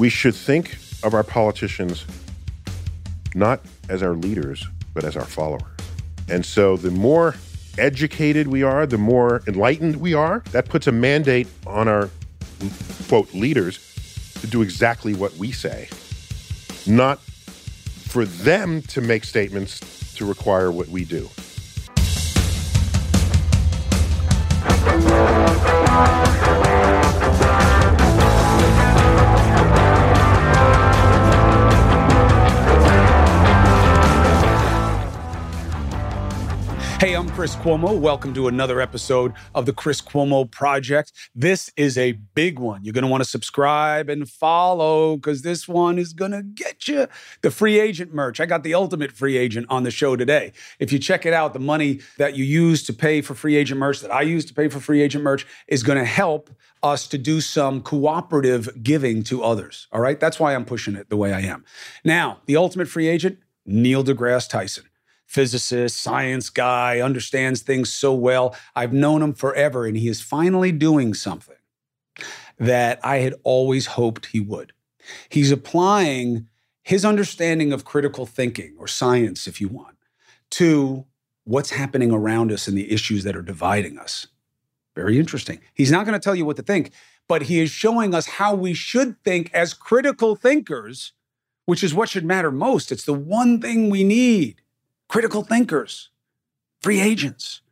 We should think of our politicians not as our leaders, but as our followers. And so the more educated we are, the more enlightened we are, that puts a mandate on our, quote, leaders to do exactly what we say, not for them to make statements to require what we do. Chris Cuomo. Welcome to another episode of the Chris Cuomo Project. This is a big one. You're going to want to subscribe and follow because this one is going to get you the free agent merch. I got the ultimate free agent on the show today. If you check it out, the money that you use to pay for free agent merch, that I use to pay for free agent merch, is going to help us to do some cooperative giving to others. All right. That's why I'm pushing it the way I am. Now, the ultimate free agent, Neil deGrasse Tyson physicist, science guy, understands things so well. I've known him forever, and he is finally doing something that I had always hoped he would. He's applying his understanding of critical thinking or science, if you want, to what's happening around us and the issues that are dividing us. Very interesting. He's not going to tell you what to think, but he is showing us how we should think as critical thinkers, which is what should matter most. It's the one thing we need critical thinkers, free agents.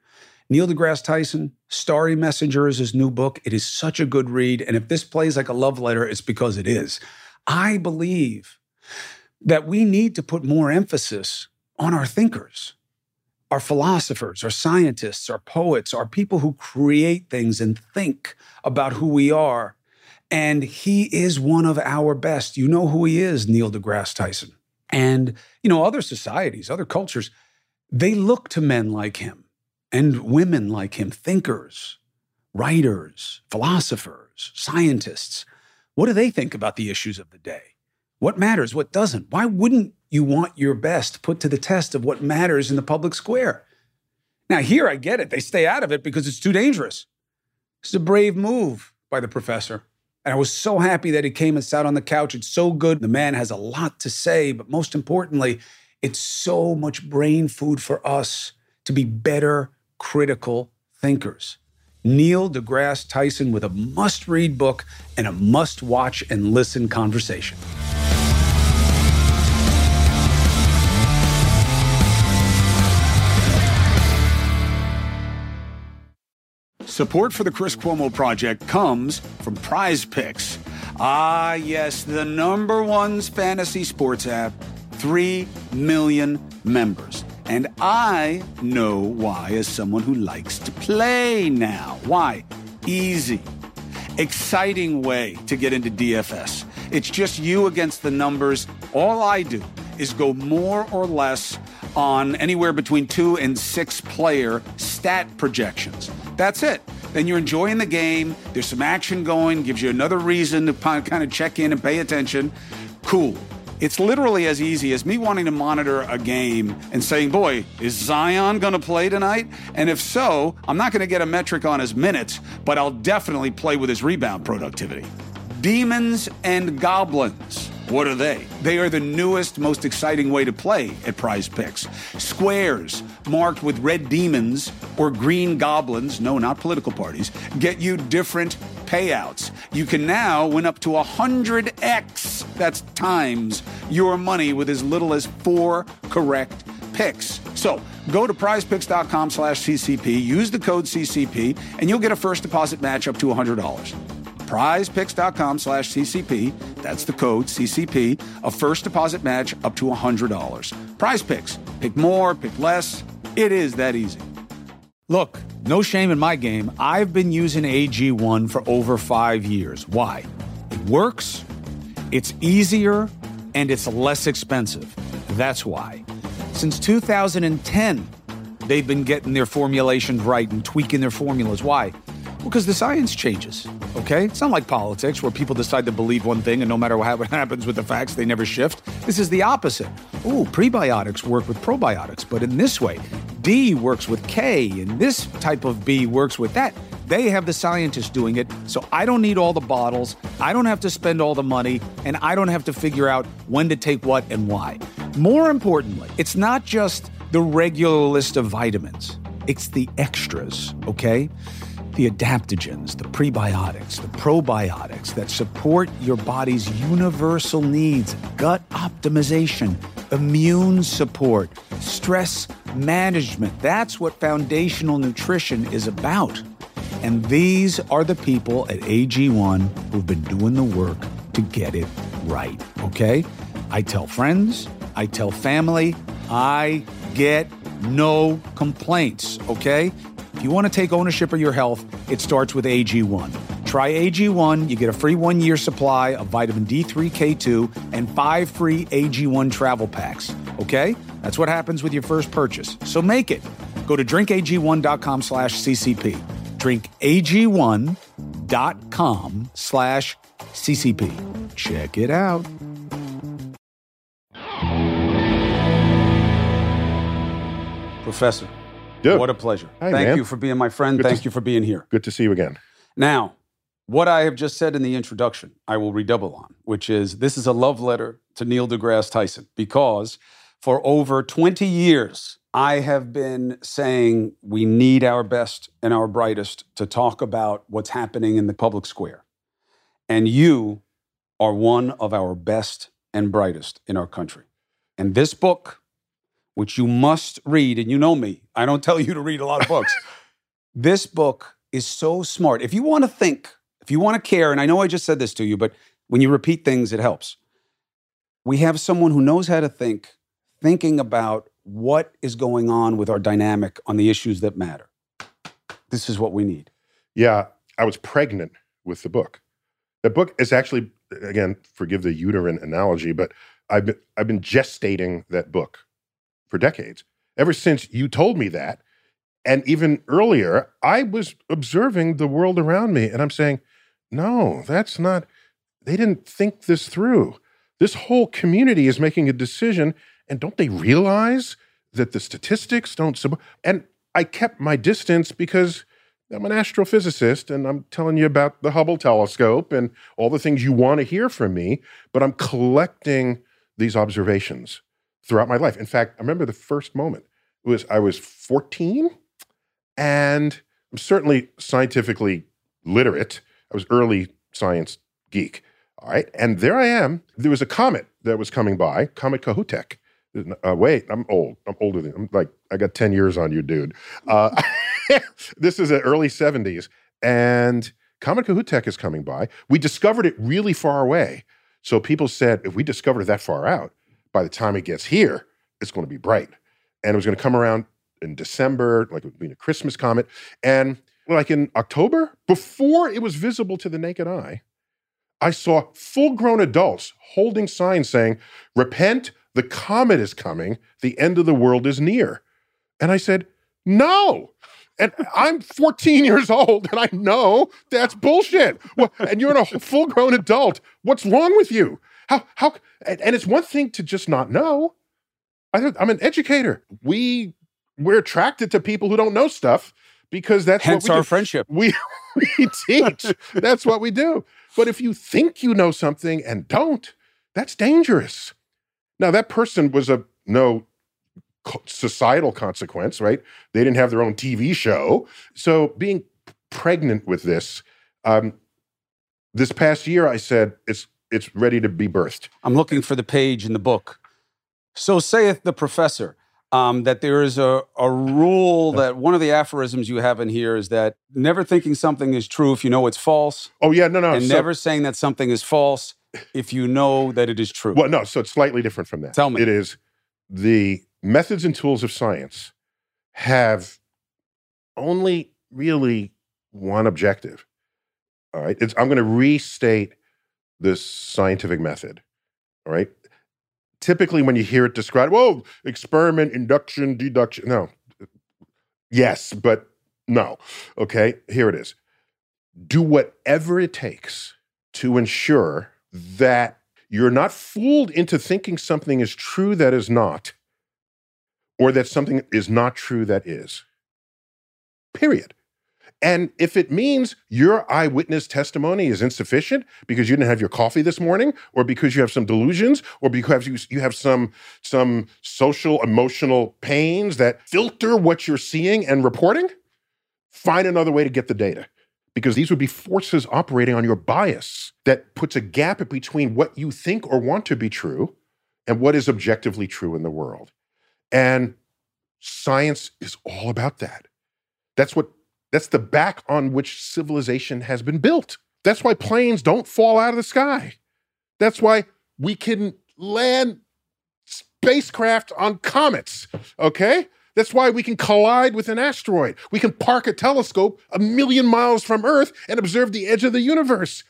Neil deGrasse Tyson, Starry Messenger is his new book. It is such a good read. And if this plays like a love letter, it's because it is. I believe that we need to put more emphasis on our thinkers, our philosophers, our scientists, our poets, our people who create things and think about who we are. And he is one of our best. You know who he is, Neil deGrasse Tyson. And, you know, other societies, other cultures, they look to men like him and women like him, thinkers, writers, philosophers, scientists. What do they think about the issues of the day? What matters? What doesn't? Why wouldn't you want your best put to the test of what matters in the public square? Now, here I get it. They stay out of it because it's too dangerous. It's a brave move by the professor. And I was so happy that he came and sat on the couch. It's so good. The man has a lot to say, but most importantly, it's so much brain food for us to be better critical thinkers. Neil deGrasse Tyson with a must read book and a must watch and listen conversation. Support for the Chris Cuomo Project comes from PrizePicks. Ah, yes, the number one fantasy sports app, 3 million members. And I know why, as someone who likes to play now. Why? Easy, exciting way to get into DFS. It's just you against the numbers. All I do is go more or less on anywhere between two and six player stat projections. That's it. Then you're enjoying the game. There's some action going, gives you another reason to kind of check in and pay attention. Cool. It's literally as easy as me wanting to monitor a game and saying, boy, is Zion going to play tonight? And if so, I'm not going to get a metric on his minutes, but I'll definitely play with his rebound productivity. Demons and Goblins. What are they? They are the newest, most exciting way to play at PrizePicks. Squares marked with red demons or green goblins, no, not political parties, get you different payouts. You can now win up to 100x, that's times, your money with as little as four correct picks. So go to prizepicks.com slash CCP, use the code CCP, and you'll get a first deposit match up to $100 prizepicks.com slash CCP. That's the code CCP. A first deposit match up to $100. PrizePicks. Pick more, pick less. It is that easy. Look, no shame in my game. I've been using AG1 for over five years. Why? It works, it's easier, and it's less expensive. That's why. Since 2010, they've been getting their formulations right and tweaking their formulas. Why? Because the science changes, okay? It's not like politics where people decide to believe one thing and no matter what happens with the facts, they never shift. This is the opposite. Ooh, prebiotics work with probiotics, but in this way, D works with K, and this type of B works with that. They have the scientists doing it, so I don't need all the bottles, I don't have to spend all the money, and I don't have to figure out when to take what and why. More importantly, it's not just the regular list of vitamins, it's the extras, okay? The adaptogens, the prebiotics, the probiotics that support your body's universal needs gut optimization, immune support, stress management. That's what foundational nutrition is about. And these are the people at AG1 who've been doing the work to get it right, okay? I tell friends, I tell family, I get no complaints, okay? If you want to take ownership of your health, it starts with AG1. Try AG1, you get a free one year supply of vitamin D3, K2, and five free AG1 travel packs, okay? That's what happens with your first purchase. So make it. Go to drinkag1.com slash CCP. Drinkag1.com slash CCP. Check it out. Professor, Dude. what a pleasure. Hi, Thank man. you for being my friend. Good Thank s- you for being here. Good to see you again. Now, what I have just said in the introduction, I will redouble on, which is this is a love letter to Neil deGrasse Tyson because for over 20 years, I have been saying we need our best and our brightest to talk about what's happening in the public square. And you are one of our best and brightest in our country. And this book, which you must read, and you know me, I don't tell you to read a lot of books. this book is so smart. If you want to think, if you want to care, and I know I just said this to you, but when you repeat things, it helps. We have someone who knows how to think, thinking about what is going on with our dynamic on the issues that matter. This is what we need. Yeah, I was pregnant with the book. The book is actually, again, forgive the uterine analogy, but I've been, I've been gestating that book for decades. Ever since you told me that, and even earlier, I was observing the world around me, and I'm saying, no, that's not. They didn't think this through. This whole community is making a decision, and don't they realize that the statistics don't support? And I kept my distance because I'm an astrophysicist and I'm telling you about the Hubble telescope and all the things you want to hear from me, but I'm collecting these observations throughout my life. In fact, I remember the first moment it was I was 14 and I'm certainly scientifically literate. I was early science geek. All right. And there I am. There was a comet that was coming by, Comet Kohoutek. Uh, wait, I'm old. I'm older than I'm like I got 10 years on you, dude. Uh, this is the early 70s. And Comet Kohoutek is coming by. We discovered it really far away. So people said, if we discovered it that far out, by the time it gets here, it's going to be bright. And it was going to come around in December, like it would be a Christmas comet. And like in October, before it was visible to the naked eye, I saw full grown adults holding signs saying, Repent, the comet is coming, the end of the world is near. And I said, No. And I'm 14 years old and I know that's bullshit. And you're a full grown adult. What's wrong with you? How, how, and, it's one thing to just not know. I, I'm an educator. We, we're attracted to people who don't know stuff because that's Hence what we our do. friendship. We, we teach. that's what we do. But if you think you know something and don't, that's dangerous. Now, that person was a no societal consequence, right? They didn't have their own TV show. So being pregnant with this, um, this past year, I said it's it's ready to be birthed. I'm looking for the page in the book. So saith the professor um, that there is a, a rule that one of the aphorisms you have in here is that never thinking something is true if you know it's false, Oh yeah, no, no, and so- never saying that something is false if you know that it is true. Well, no, so it's slightly different from that. Tell me. It is the methods and tools of science have only really one objective. All right. It's, I'm going to restate this scientific method. All right. Typically, when you hear it described, whoa, experiment, induction, deduction. No. Yes, but no. Okay. Here it is. Do whatever it takes to ensure that you're not fooled into thinking something is true that is not, or that something is not true that is. Period. And if it means your eyewitness testimony is insufficient because you didn't have your coffee this morning, or because you have some delusions, or because you, have some, some social, emotional pains that filter what you're seeing and reporting, find another way to get the data. Because these would be forces operating on your bias that puts a gap between what you think or want to be true and what is objectively true in the world. And science is all about that. That's what that's the back on which civilization has been built. That's why planes don't fall out of the sky. That's why we can land spacecraft on comets, okay? That's why we can collide with an asteroid. We can park a telescope a million miles from Earth and observe the edge of the universe.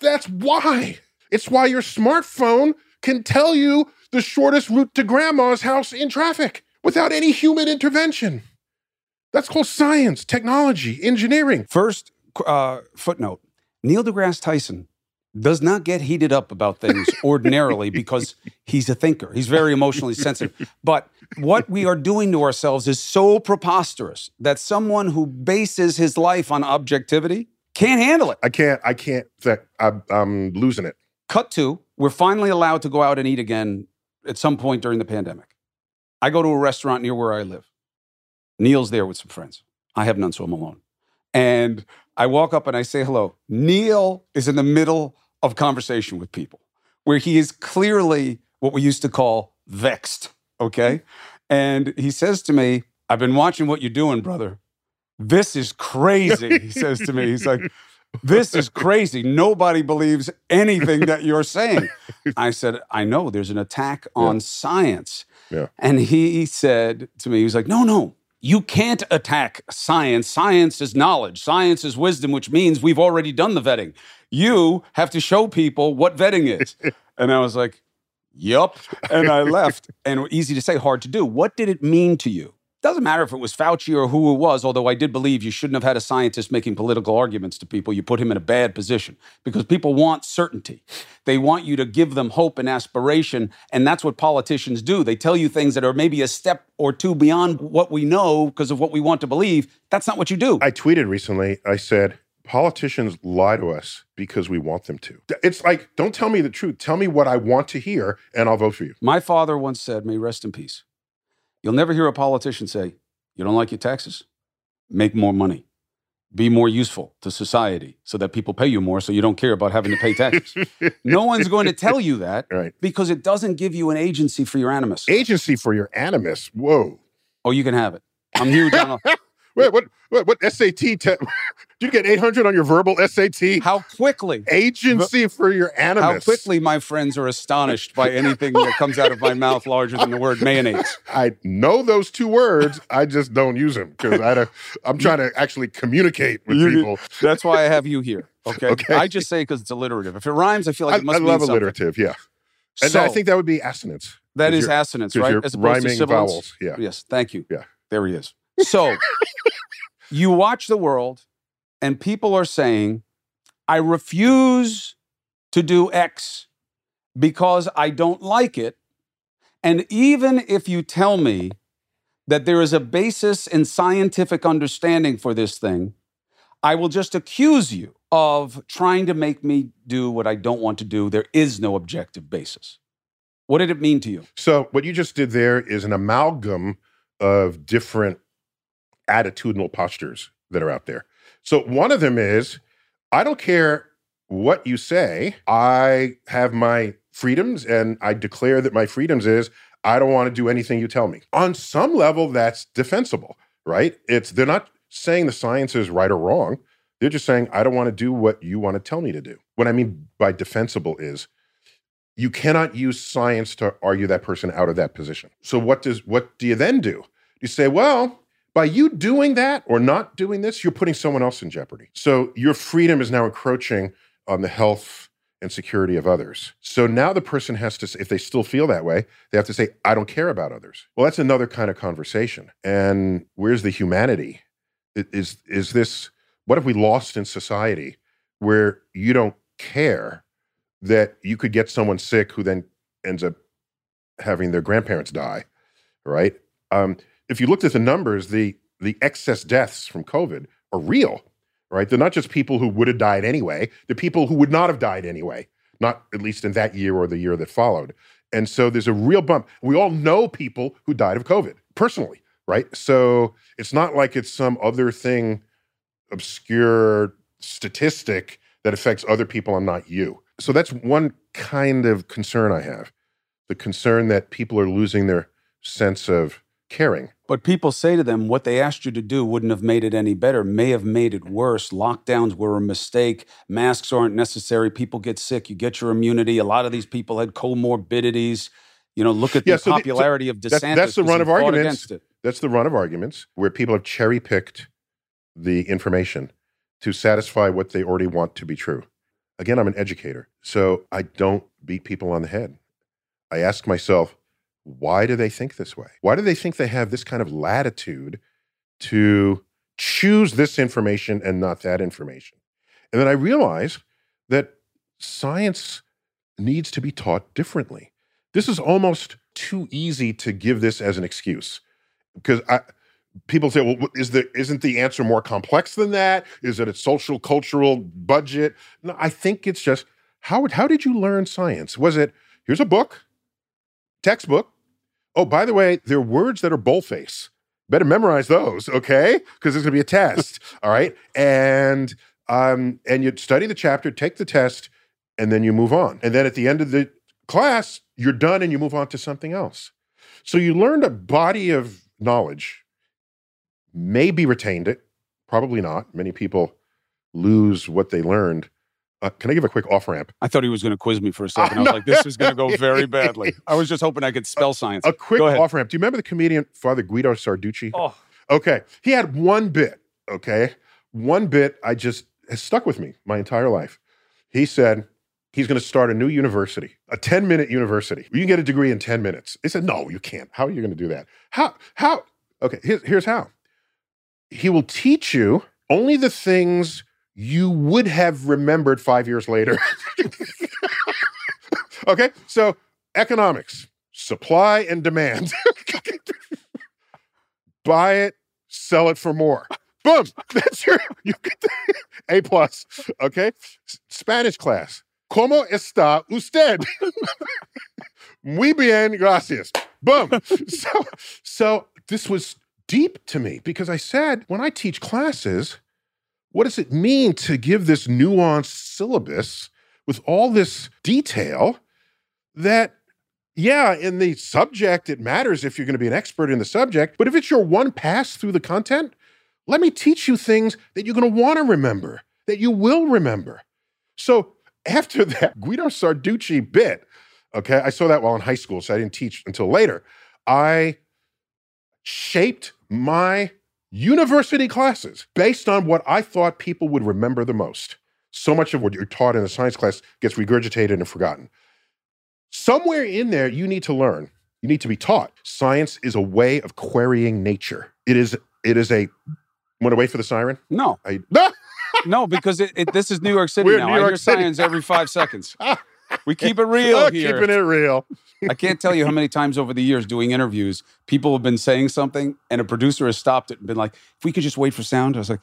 That's why. It's why your smartphone can tell you the shortest route to grandma's house in traffic without any human intervention. That's called science, technology, engineering. First uh, footnote Neil deGrasse Tyson does not get heated up about things ordinarily because he's a thinker. He's very emotionally sensitive. But what we are doing to ourselves is so preposterous that someone who bases his life on objectivity can't handle it. I can't, I can't, I'm, I'm losing it. Cut to, we're finally allowed to go out and eat again at some point during the pandemic. I go to a restaurant near where I live. Neil's there with some friends. I have none, so I'm alone. And I walk up and I say hello. Neil is in the middle of conversation with people where he is clearly what we used to call vexed. Okay. And he says to me, I've been watching what you're doing, brother. This is crazy. he says to me, he's like, this is crazy. Nobody believes anything that you're saying. I said, I know there's an attack on yeah. science. Yeah. And he said to me, he was like, no, no, you can't attack science. Science is knowledge, science is wisdom, which means we've already done the vetting. You have to show people what vetting is. and I was like, Yup. And I left. and easy to say, hard to do. What did it mean to you? Doesn't matter if it was Fauci or who it was, although I did believe you shouldn't have had a scientist making political arguments to people. You put him in a bad position because people want certainty. They want you to give them hope and aspiration. And that's what politicians do. They tell you things that are maybe a step or two beyond what we know because of what we want to believe. That's not what you do. I tweeted recently, I said, politicians lie to us because we want them to. It's like, don't tell me the truth. Tell me what I want to hear, and I'll vote for you. My father once said, may rest in peace. You'll never hear a politician say, You don't like your taxes? Make more money. Be more useful to society so that people pay you more so you don't care about having to pay taxes. no one's going to tell you that right. because it doesn't give you an agency for your animus. Agency for your animus? Whoa. Oh, you can have it. I'm huge on. Wait, what? What, what SAT? Te- did you get 800 on your verbal SAT? How quickly? Agency for your animus. How quickly my friends are astonished by anything that comes out of my mouth larger than the word mayonnaise. I know those two words. I just don't use them because I'm trying to actually communicate with people. That's why I have you here. Okay. okay. I just say because it's alliterative. If it rhymes, I feel like it must I, I love alliterative. Yeah. And so, I think that would be assonance. That is assonance, right? As opposed rhyming to vowels. Yeah. Yes. Thank you. Yeah. There he is. So you watch the world and people are saying, I refuse to do X because I don't like it. And even if you tell me that there is a basis in scientific understanding for this thing, I will just accuse you of trying to make me do what I don't want to do. There is no objective basis. What did it mean to you? So, what you just did there is an amalgam of different attitudinal postures that are out there. So one of them is I don't care what you say. I have my freedoms and I declare that my freedoms is I don't want to do anything you tell me. On some level that's defensible, right? It's they're not saying the science is right or wrong. They're just saying I don't want to do what you want to tell me to do. What I mean by defensible is you cannot use science to argue that person out of that position. So what does what do you then do? You say, well, by you doing that or not doing this, you're putting someone else in jeopardy. So your freedom is now encroaching on the health and security of others. So now the person has to, if they still feel that way, they have to say, I don't care about others. Well, that's another kind of conversation. And where's the humanity? Is, is this, what have we lost in society where you don't care that you could get someone sick who then ends up having their grandparents die, right? Um, if you looked at the numbers, the the excess deaths from COVID are real. right? They're not just people who would have died anyway, they're people who would not have died anyway, not at least in that year or the year that followed. And so there's a real bump. We all know people who died of COVID personally, right? So it's not like it's some other thing, obscure statistic that affects other people and not you. So that's one kind of concern I have the concern that people are losing their sense of caring. But people say to them, what they asked you to do wouldn't have made it any better, may have made it worse. Lockdowns were a mistake. Masks aren't necessary. People get sick. You get your immunity. A lot of these people had comorbidities. You know, look at Yeah, the so the- so popularity of DeSantis. that's the run of arguments. That's the run of arguments where people have cherry picked the information to satisfy what they already want to be true. Again, I'm an educator, so I don't beat people on the head. I ask myself, why do they think this way? Why do they think they have this kind of latitude to choose this information and not that information? And then I realize that science needs to be taught differently. This is almost too easy to give this as an excuse because I, people say, "Well, is the isn't the answer more complex than that? Is it a social cultural budget?" No, I think it's just how how did you learn science? Was it here's a book, textbook? Oh, by the way, there are words that are boldface. Better memorize those, okay? Because there's going to be a test. all right, and um, and you study the chapter, take the test, and then you move on. And then at the end of the class, you're done, and you move on to something else. So you learned a body of knowledge, maybe retained it, probably not. Many people lose what they learned. Uh, can I give a quick off ramp? I thought he was going to quiz me for a second. I was like, this is going to go very badly. I was just hoping I could spell science. A quick off ramp. Do you remember the comedian Father Guido Sarducci? Oh, Okay. He had one bit, okay? One bit I just has stuck with me my entire life. He said he's going to start a new university, a 10 minute university. You can get a degree in 10 minutes. He said, No, you can't. How are you going to do that? How? How? Okay, here's, here's how. He will teach you only the things you would have remembered five years later. okay, so economics, supply and demand. Buy it, sell it for more. Boom. That's your you get the A plus. Okay. S- Spanish class. ¿Cómo está usted? Muy bien, gracias. Boom. So, so this was deep to me because I said, when I teach classes, what does it mean to give this nuanced syllabus with all this detail that yeah, in the subject, it matters if you're going to be an expert in the subject. But if it's your one pass through the content, let me teach you things that you're going to want to remember, that you will remember. So after that Guido Sarducci bit, okay, I saw that while in high school, so I didn't teach until later. I shaped my university classes based on what I thought people would remember the most. So much of what you're taught in a science class gets regurgitated and forgotten. Somewhere in there, you need to learn. You need to be taught. Science is a way of querying nature. It is. It is a. Want to wait for the siren? no, I. no, because it, it, this is New York City We're now. New I hear City. science every five seconds. We keep it real Oh, here. keeping it real. I can't tell you how many times over the years doing interviews, people have been saying something and a producer has stopped it and been like, if we could just wait for sound. I was like,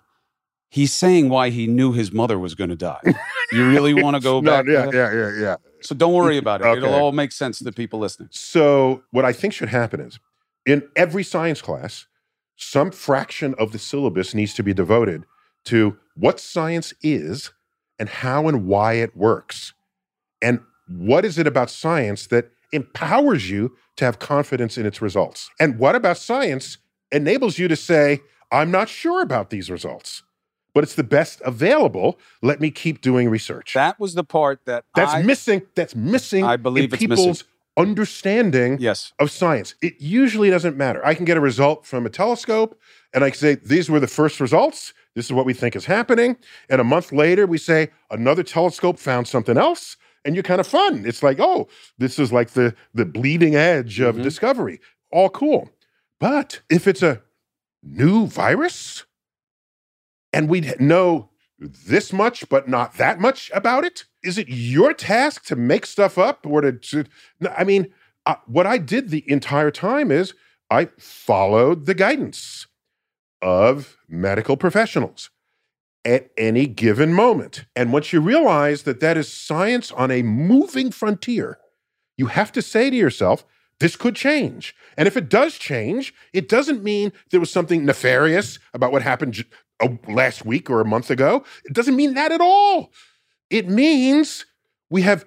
he's saying why he knew his mother was going to die. You really want to go No, back? to yeah, yeah, yeah, yeah. So don't worry about it. It'll all make sense to the people listening. So, what I think should happen is in every science class, some fraction of the syllabus needs to be devoted to what science is and how and why it works. And what is it about science that empowers you to have confidence in its results? And what about science enables you to say, I'm not sure about these results, but it's the best available. Let me keep doing research. That was the part that That's I, missing. That's missing. I believe in people's missing. understanding yes. of science. It usually doesn't matter. I can get a result from a telescope, and I can say these were the first results. This is what we think is happening. And a month later, we say another telescope found something else, and you're kind of fun. It's like, oh, this is like the the bleeding edge of Mhm. discovery. All cool. But if it's a new virus, and we know this much, but not that much about it? Is it your task to make stuff up or to? to I mean, uh, what I did the entire time is I followed the guidance of medical professionals. At any given moment. And once you realize that that is science on a moving frontier, you have to say to yourself, this could change. And if it does change, it doesn't mean there was something nefarious about what happened last week or a month ago. It doesn't mean that at all. It means we have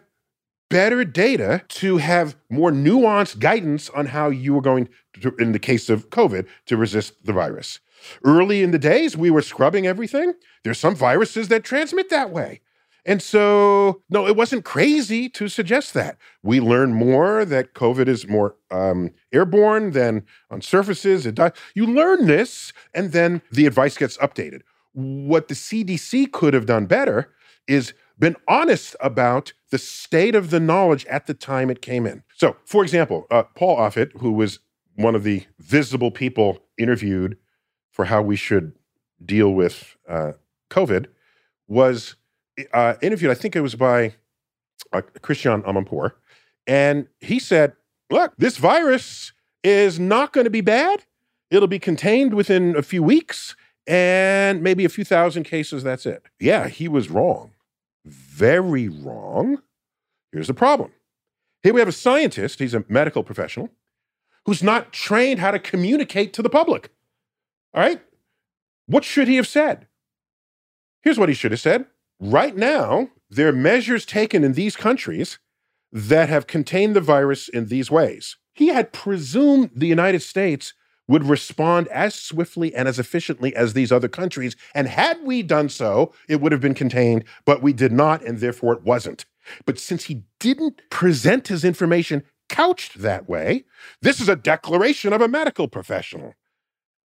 better data to have more nuanced guidance on how you are going to, in the case of COVID, to resist the virus. Early in the days, we were scrubbing everything. There's some viruses that transmit that way. And so, no, it wasn't crazy to suggest that. We learn more that COVID is more um, airborne than on surfaces. It. You learn this, and then the advice gets updated. What the CDC could have done better is been honest about the state of the knowledge at the time it came in. So, for example, uh, Paul Offit, who was one of the visible people interviewed for how we should deal with uh, COVID, was uh, interviewed, I think it was by uh, Christiane Amanpour, and he said, Look, this virus is not going to be bad. It'll be contained within a few weeks and maybe a few thousand cases. That's it. Yeah, he was wrong. Very wrong. Here's the problem. Here we have a scientist, he's a medical professional, who's not trained how to communicate to the public. All right? What should he have said? Here's what he should have said Right now, there are measures taken in these countries that have contained the virus in these ways. He had presumed the United States would respond as swiftly and as efficiently as these other countries. And had we done so, it would have been contained, but we did not, and therefore it wasn't. But since he didn't present his information couched that way, this is a declaration of a medical professional.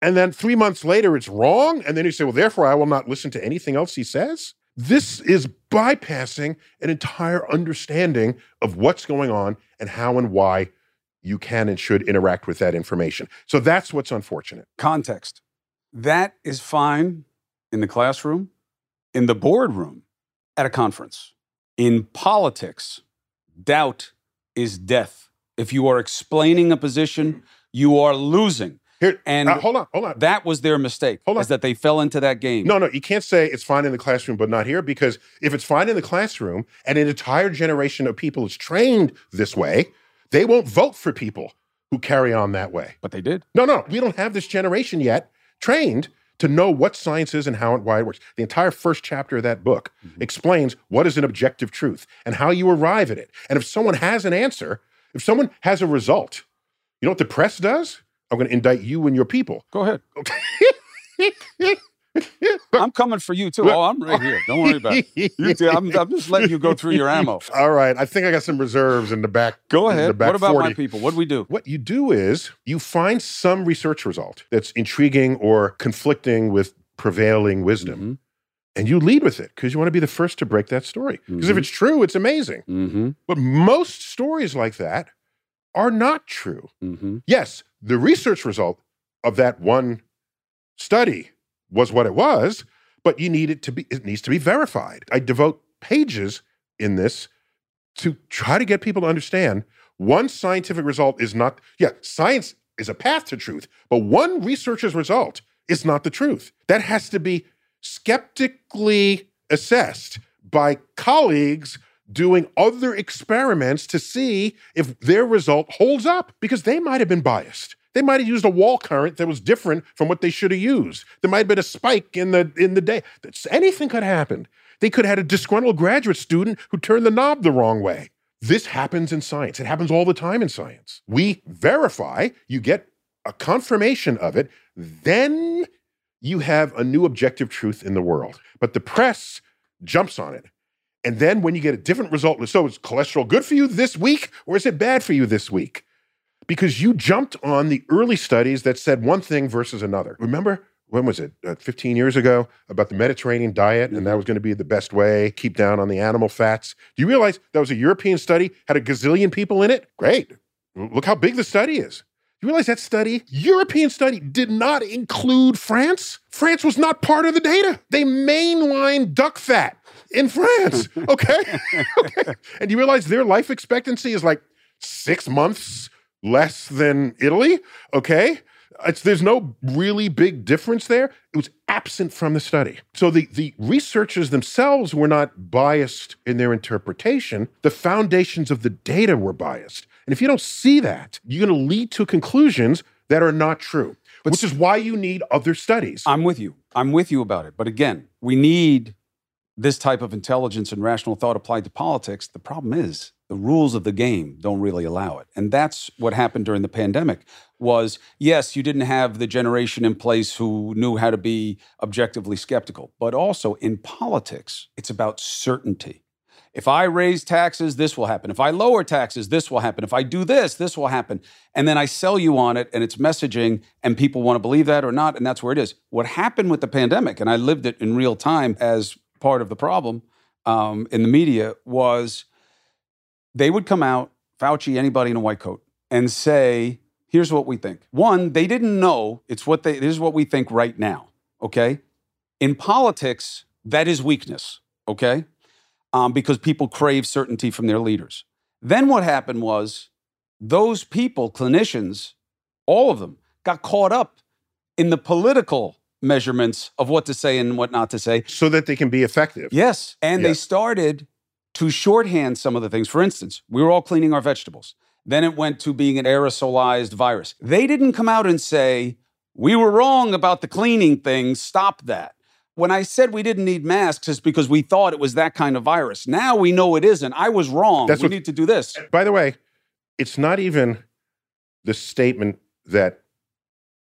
And then three months later, it's wrong. And then you say, well, therefore, I will not listen to anything else he says. This is bypassing an entire understanding of what's going on and how and why you can and should interact with that information. So that's what's unfortunate. Context. That is fine in the classroom, in the boardroom, at a conference. In politics, doubt is death. If you are explaining a position, you are losing. Here, and uh, hold on, hold on. That was their mistake. Hold on. Is that they fell into that game. No, no, you can't say it's fine in the classroom, but not here, because if it's fine in the classroom and an entire generation of people is trained this way, they won't vote for people who carry on that way. But they did. No, no, we don't have this generation yet trained to know what science is and how and why it works. The entire first chapter of that book mm-hmm. explains what is an objective truth and how you arrive at it. And if someone has an answer, if someone has a result, you know what the press does? I'm going to indict you and your people. Go ahead. I'm coming for you too. Oh, I'm right here. Don't worry about it. You I'm, I'm, just letting you go through your ammo. All right. I think I got some reserves in the back. Go ahead. Back what about 40. my people? What do we do? What you do is you find some research result that's intriguing or conflicting with prevailing wisdom. Mm-hmm. And you lead with it because you want to be the first to break that story. Because mm-hmm. if it's true, it's amazing. Mm-hmm. But most stories like that are not true. Mm-hmm. Yes, the research result of that one study was what it was, but you need it to be, it needs to be verified. I devote pages in this to try to get people to understand one scientific result is not, yeah, science is a path to truth, but one researcher's result is not the truth. That has to be skeptically assessed by colleagues doing other experiments to see if their result holds up because they might have been biased. They might have used a wall current that was different from what they should have used. There might have been a spike in the in the day. Anything could have happened. They could have had a disgruntled graduate student who turned the knob the wrong way. This happens in science. It happens all the time in science. We verify, you get a confirmation of it, then you have a new objective truth in the world. But the press jumps on it and then when you get a different result, so is cholesterol good for you this week or is it bad for you this week? Because you jumped on the early studies that said one thing versus another. Remember, when was it, uh, 15 years ago, about the Mediterranean diet, and that was going to be the best way, keep down on the animal fats. Do you realize that was a European study, had a gazillion people in it? Great. Look how big the study is. You realize that study, European study, did not include France? France was not part of the data. They mainlined duck fat in France. Okay. okay. And you realize their life expectancy is like six months less than Italy. Okay. It's, there's no really big difference there. It was absent from the study. So the, the researchers themselves were not biased in their interpretation. The foundations of the data were biased. And if you don't see that, you're going to lead to conclusions that are not true, but which is why you need other studies. I'm with you. I'm with you about it. But again, we need this type of intelligence and rational thought applied to politics. The problem is the rules of the game don't really allow it. And that's what happened during the pandemic was yes, you didn't have the generation in place who knew how to be objectively skeptical, but also in politics, it's about certainty. If I raise taxes, this will happen. If I lower taxes, this will happen. If I do this, this will happen. And then I sell you on it and it's messaging and people want to believe that or not. And that's where it is. What happened with the pandemic, and I lived it in real time as part of the problem um, in the media, was they would come out, Fauci, anybody in a white coat, and say, here's what we think. One, they didn't know it's what they, this is what we think right now. Okay. In politics, that is weakness. Okay um, because people crave certainty from their leaders. Then what happened was those people, clinicians, all of them, got caught up in the political measurements of what to say and what not to say. So that they can be effective. Yes. And yes. they started to shorthand some of the things. For instance, we were all cleaning our vegetables. Then it went to being an aerosolized virus. They didn't come out and say, we were wrong about the cleaning thing, stop that when I said we didn't need masks, it's because we thought it was that kind of virus. Now we know it isn't. I was wrong. That's we what, need to do this. By the way, it's not even the statement that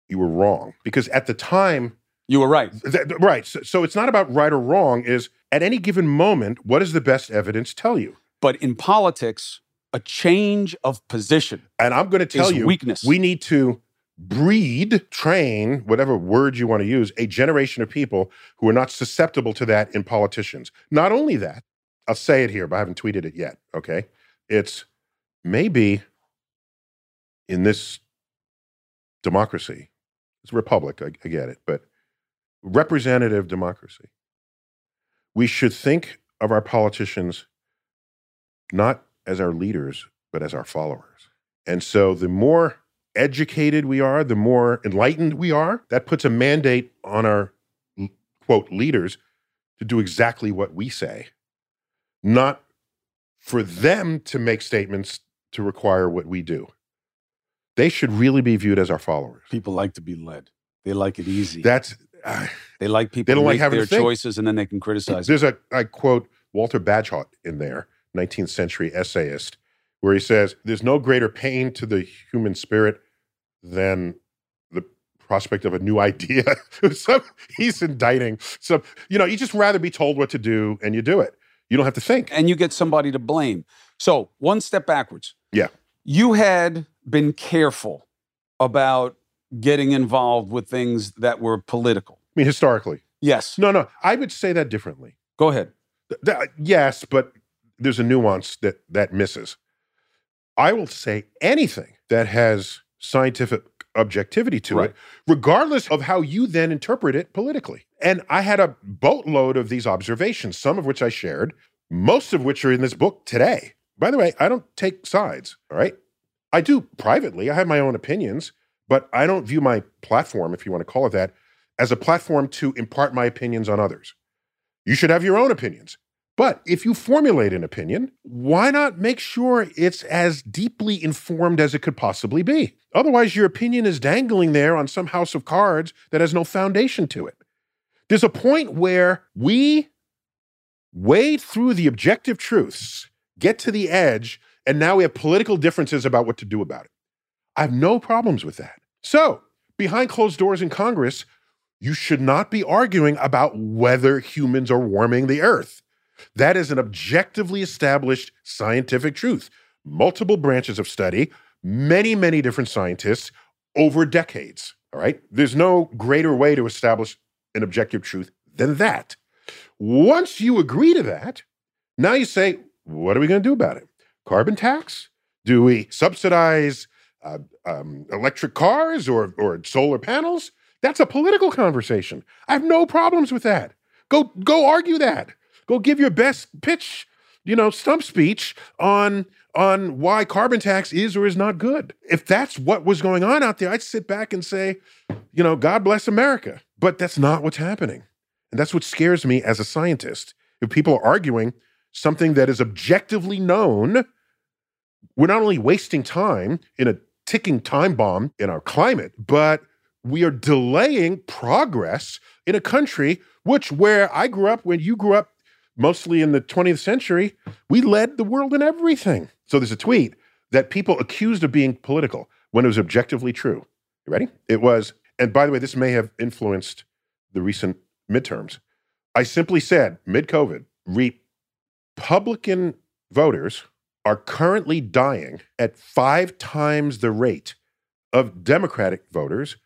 you were wrong, because at the time, you were right. Th- right. So, so it's not about right or wrong, is at any given moment, what does the best evidence tell you? But in politics, a change of position. And I'm going to tell you, weakness. we need to breed, train, whatever word you want to use, a generation of people who are not susceptible to that in politicians. Not only that, I'll say it here, but I haven't tweeted it yet, okay? It's maybe in this democracy, it's a republic, I, I get it, but representative democracy, we should think of our politicians not as our leaders, but as our followers. And so the more educated we are, the more enlightened we are, that puts a mandate on our quote leaders to do exactly what we say, not for them to make statements to require what we do. They should really be viewed as our followers. People like to be led. They like it easy. That's uh, they like people they don't like having their choices and then they can criticize. There's a I quote Walter Bagehot in there, 19th century essayist, where he says, There's no greater pain to the human spirit than the prospect of a new idea. so he's indicting. So, you know, you just rather be told what to do and you do it. You don't have to think. And you get somebody to blame. So, one step backwards. Yeah. You had been careful about getting involved with things that were political. I mean, historically. Yes. No, no. I would say that differently. Go ahead. Th- th- uh, yes, but there's a nuance that that misses. I will say anything that has scientific objectivity to right. it, regardless of how you then interpret it politically. And I had a boatload of these observations, some of which I shared, most of which are in this book today. By the way, I don't take sides, all right? I do privately, I have my own opinions, but I don't view my platform, if you want to call it that, as a platform to impart my opinions on others. You should have your own opinions. But if you formulate an opinion, why not make sure it's as deeply informed as it could possibly be? Otherwise, your opinion is dangling there on some house of cards that has no foundation to it. There's a point where we wade through the objective truths, get to the edge, and now we have political differences about what to do about it. I have no problems with that. So, behind closed doors in Congress, you should not be arguing about whether humans are warming the earth. That is an objectively established scientific truth. Multiple branches of study, many, many different scientists over decades. All right. There's no greater way to establish an objective truth than that. Once you agree to that, now you say, what are we going to do about it? Carbon tax? Do we subsidize uh, um, electric cars or, or solar panels? That's a political conversation. I have no problems with that. Go, go argue that. Go give your best pitch, you know, stump speech on on why carbon tax is or is not good. If that's what was going on out there, I'd sit back and say, you know, God bless America. But that's not what's happening. And that's what scares me as a scientist. If people are arguing something that is objectively known, we're not only wasting time in a ticking time bomb in our climate, but we are delaying progress in a country which where I grew up when you grew up mostly in the 20th century, we led the world in everything. So there's a tweet that people accused of being political when it was objectively true. You ready? It was, and by the way, this may have influenced the recent midterms. I simply said, mid COVID, Republican voters are currently dying at five times the rate of Democratic voters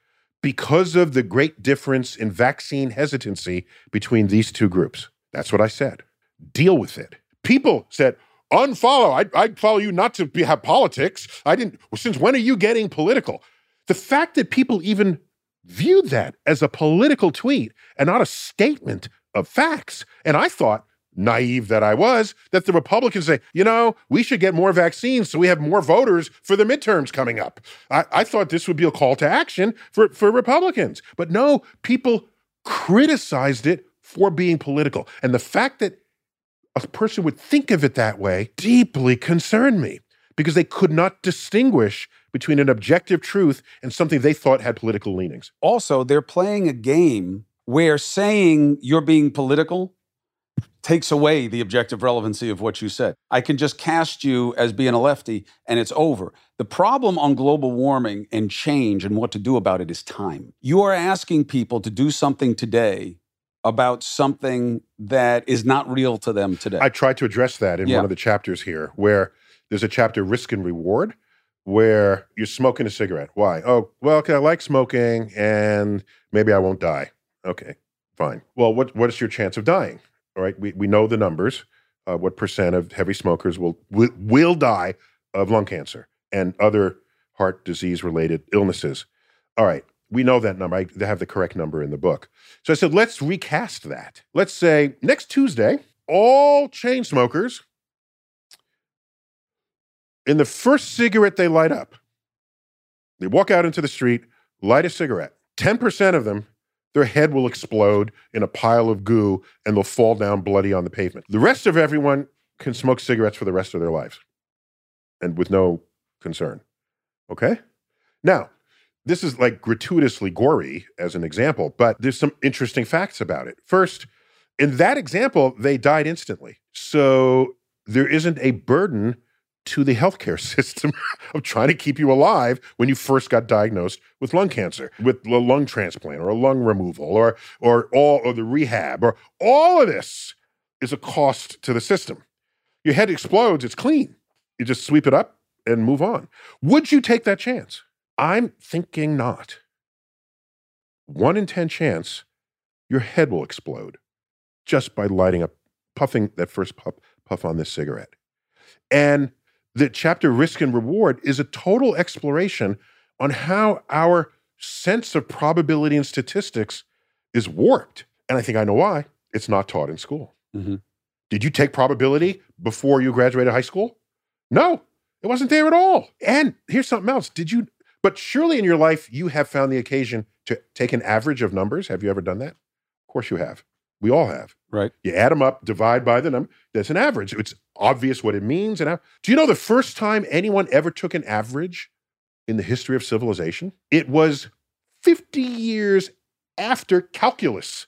because of the great difference in vaccine hesitancy between these two groups. That's what I said. Deal with it. People said, unfollow. I'd, I'd follow you not to be, have politics. I didn't. Well, since when are you getting political? The fact that people even viewed that as a political tweet and not a statement of facts. And I thought, naive that I was, that the Republicans say, you know, we should get more vaccines so we have more voters for the midterms coming up. I, I thought this would be a call to action for, for Republicans. But no, people criticized it for being political. And the fact that a person would think of it that way deeply concerned me because they could not distinguish between an objective truth and something they thought had political leanings. Also, they're playing a game where saying you're being political takes away the objective relevancy of what you said. I can just cast you as being a lefty and it's over. The problem on global warming and change and what to do about it is time. You are asking people to do something today about something that is not real to them today. I tried to address that in yeah. one of the chapters here, where there's a chapter, Risk and Reward, where you're smoking a cigarette. Why? Oh, well, okay, I like smoking and maybe I won't die. Okay, fine. Well, what, what is your chance of dying? All right, we, we know the numbers. Uh, what percent of heavy smokers will, will, will die of lung cancer and other heart disease related illnesses? All right, we know that number. I have the correct number in the book. So I said, let's recast that. Let's say next Tuesday, all chain smokers, in the first cigarette they light up, they walk out into the street, light a cigarette. 10% of them, their head will explode in a pile of goo and they'll fall down bloody on the pavement. The rest of everyone can smoke cigarettes for the rest of their lives and with no concern. Okay? Now, this is like gratuitously gory as an example, but there's some interesting facts about it. First, in that example, they died instantly. So there isn't a burden to the healthcare system of trying to keep you alive when you first got diagnosed with lung cancer, with a lung transplant or a lung removal or or all or the rehab or all of this is a cost to the system. Your head explodes, it's clean. You just sweep it up and move on. Would you take that chance? I'm thinking not. One in 10 chance your head will explode just by lighting up, puffing that first puff, puff on this cigarette. And the chapter Risk and Reward is a total exploration on how our sense of probability and statistics is warped. And I think I know why. It's not taught in school. Mm-hmm. Did you take probability before you graduated high school? No, it wasn't there at all. And here's something else. Did you but surely in your life, you have found the occasion to take an average of numbers. Have you ever done that? Of course you have. We all have. Right. You add them up, divide by the number. That's an average. It's obvious what it means. And do you know the first time anyone ever took an average in the history of civilization? It was 50 years after calculus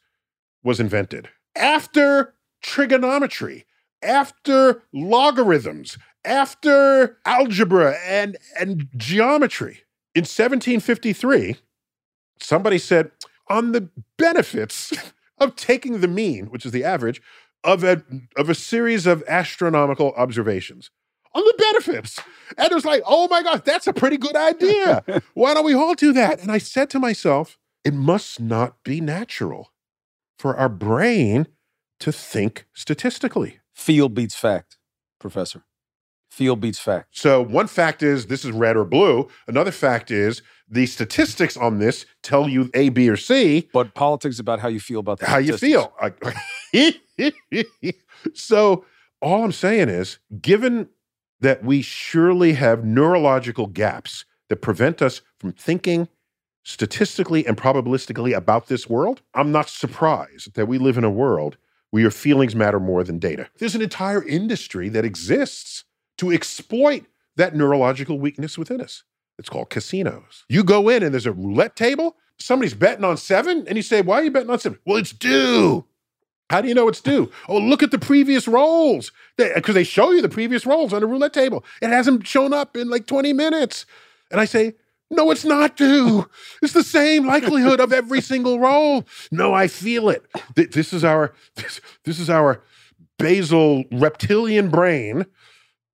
was invented, after trigonometry, after logarithms, after algebra and, and geometry. In 1753, somebody said, on the benefits of taking the mean, which is the average, of a, of a series of astronomical observations. On the benefits. And it was like, oh my gosh, that's a pretty good idea. Why don't we all do that? And I said to myself, it must not be natural for our brain to think statistically. Feel beats fact, Professor. Feel beats fact. So one fact is this is red or blue. Another fact is the statistics on this tell you A, B, or C. But politics about how you feel about the how you feel. so all I'm saying is, given that we surely have neurological gaps that prevent us from thinking statistically and probabilistically about this world, I'm not surprised that we live in a world where your feelings matter more than data. There's an entire industry that exists to exploit that neurological weakness within us. It's called casinos. You go in and there's a roulette table, somebody's betting on seven, and you say, Why are you betting on seven? Well, it's due. How do you know it's due? Oh, look at the previous rolls. Because they, they, show you the previous rolls on the roulette table. It hasn't shown up in like 20 minutes. And I say, no, it's not due. It's the same likelihood of every single roll. No, I feel it. This is our this, this is our basal reptilian brain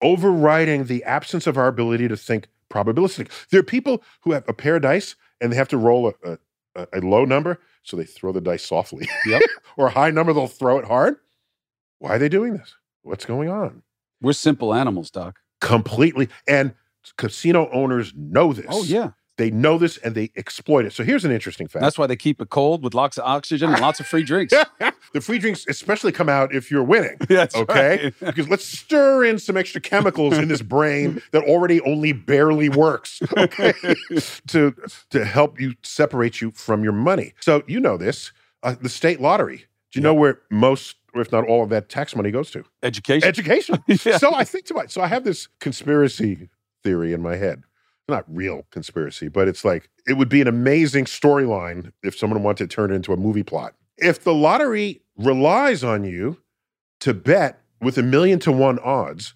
overriding the absence of our ability to think probabilistic. There are people who have a pair of dice and they have to roll a, a, a low number so they throw the dice softly. Yep. or a high number, they'll throw it hard. Why are they doing this? What's going on? We're simple animals, Doc. Completely. And casino owners know this. Oh, yeah. They know this and they exploit it. So here's an interesting fact. That's why they keep it cold with lots of oxygen and lots of free drinks. the free drinks especially come out if you're winning. That's okay. Right. because let's stir in some extra chemicals in this brain that already only barely works. Okay. to to help you separate you from your money. So you know this. Uh, the state lottery. Do you know where most or if not all of that tax money goes to? Education. Education. yeah. So I think to myself, so I have this conspiracy theory in my head not real conspiracy, but it's like it would be an amazing storyline if someone wanted to turn it into a movie plot. If the lottery relies on you to bet with a million to one odds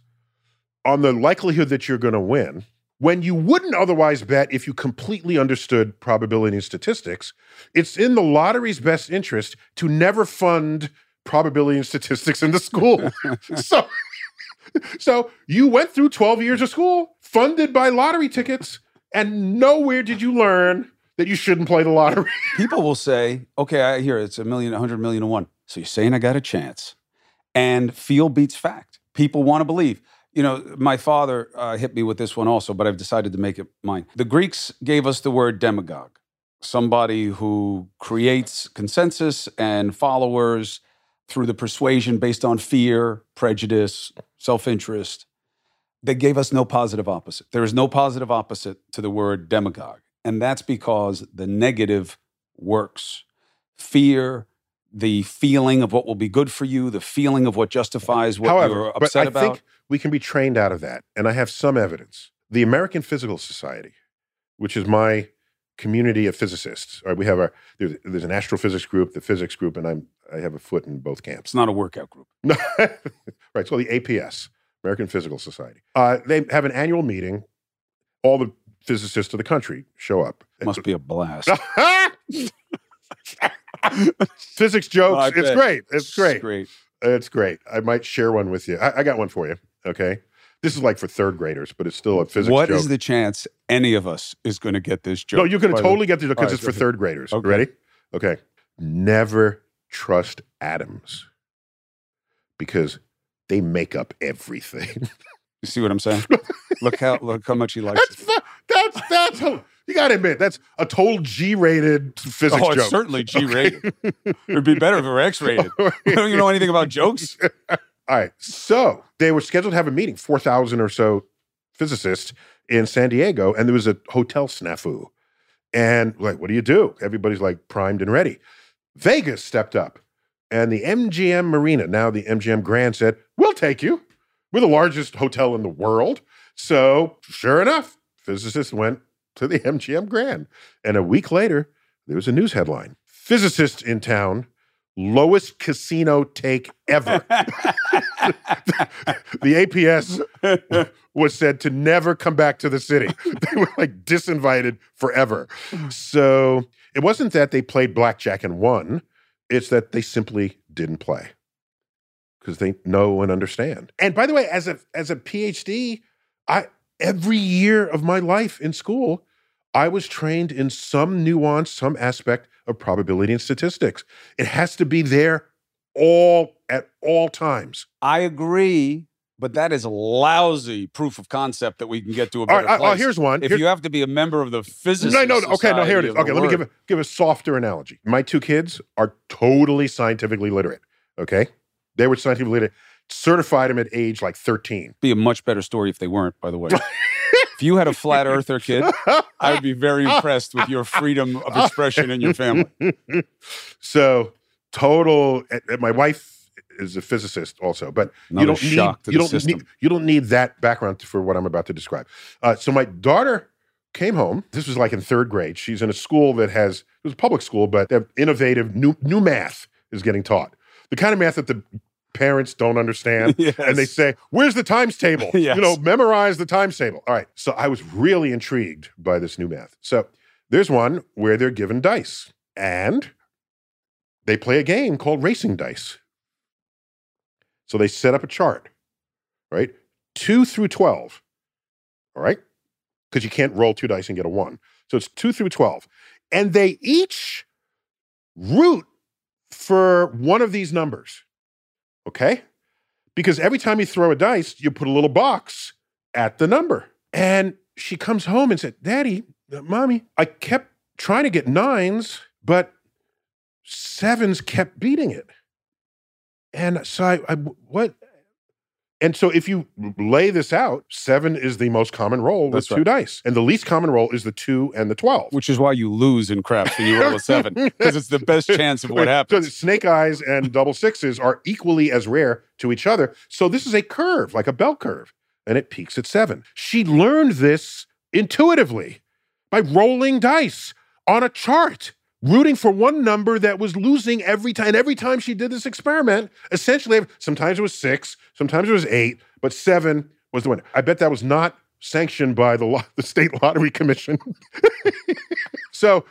on the likelihood that you're going to win, when you wouldn't otherwise bet if you completely understood probability and statistics, it's in the lottery's best interest to never fund probability and statistics in the school. so so you went through 12 years of school funded by lottery tickets, and nowhere did you learn that you shouldn't play the lottery. People will say, okay, I hear it's a million, a hundred million to one. So you're saying I got a chance. And feel beats fact. People want to believe. You know, my father uh, hit me with this one also, but I've decided to make it mine. The Greeks gave us the word demagogue, somebody who creates consensus and followers through the persuasion based on fear, prejudice, self interest. They gave us no positive opposite. There is no positive opposite to the word demagogue. And that's because the negative works. Fear, the feeling of what will be good for you, the feeling of what justifies what However, you're upset but I about. Think we can be trained out of that. And I have some evidence. The American Physical Society, which is my community of physicists. Right, we have our there's, there's, an astrophysics group, the physics group, and I'm I have a foot in both camps. It's not a workout group. No, right. It's called the APS, American Physical Society. Uh, they have an annual meeting. All the physicists of the country show up. Must be a blast. Physics jokes. it's great. It's great. It's great. It's great. I might share one with you. I, I got one for you. Okay. This is like for third graders, but it's still a physics What joke. is the chance any of us is going to get this joke? No, you're going to totally get this because right, it's for third graders. Okay. Ready? Okay. Never trust atoms because they make up everything. You see what I'm saying? look how look how much he likes that's, it. That's that's you got to admit that's a total G-rated physics oh, joke. it's certainly G-rated. Okay. It'd be better if it were X-rated. Oh, you don't you know anything about jokes? All right. So they were scheduled to have a meeting, 4,000 or so physicists in San Diego, and there was a hotel snafu. And like, what do you do? Everybody's like primed and ready. Vegas stepped up, and the MGM Marina, now the MGM Grand, said, We'll take you. We're the largest hotel in the world. So, sure enough, physicists went to the MGM Grand. And a week later, there was a news headline Physicists in town, lowest casino take ever. the APS was said to never come back to the city. They were like disinvited forever. Hmm. So it wasn't that they played blackjack and won, it's that they simply didn't play because they know and understand. And by the way, as a as a PhD, I every year of my life in school, I was trained in some nuance, some aspect of probability and statistics. It has to be there all at all times. I agree, but that is a lousy proof of concept that we can get to a better all right, uh, uh, place. Oh, here's one. If here's, you have to be a member of the physics, no, no, no okay, no, here it is. Okay, let me give a, give a softer analogy. My two kids are totally scientifically literate. Okay, they were scientifically literate. certified them at age like 13. Be a much better story if they weren't, by the way. if you had a flat earther kid, I would be very impressed with your freedom of expression in your family. so total. and- and my wife is a physicist also, but Another you don't need you don't system. need you don't need that background for what I'm about to describe. Uh, so my daughter came home. This was like in third grade. She's in a school that has it was a public school, but they have innovative new new math is getting taught. The kind of math that the parents don't understand. Yes. And they say, Where's the times table? Yes. You know, memorize the times table. All right. So I was really intrigued by this new math. So there's one where they're given dice and they play a game called racing dice. So they set up a chart, right? Two through 12. All right. Because you can't roll two dice and get a one. So it's two through 12. And they each root for one of these numbers. Okay? Because every time you throw a dice, you put a little box at the number. And she comes home and said, Daddy, uh, Mommy, I kept trying to get nines, but sevens kept beating it. And so I, I what? And so if you lay this out, seven is the most common roll with That's two right. dice. And the least common roll is the two and the 12. Which is why you lose in craps when you roll a seven, because it's the best chance of what happens. So snake eyes and double sixes are equally as rare to each other. So this is a curve, like a bell curve, and it peaks at seven. She learned this intuitively by rolling dice on a chart, rooting for one number that was losing every time. And every time she did this experiment, essentially, sometimes it was six, sometimes it was eight, but seven was the winner. I bet that was not sanctioned by the, lo- the state lottery commission. so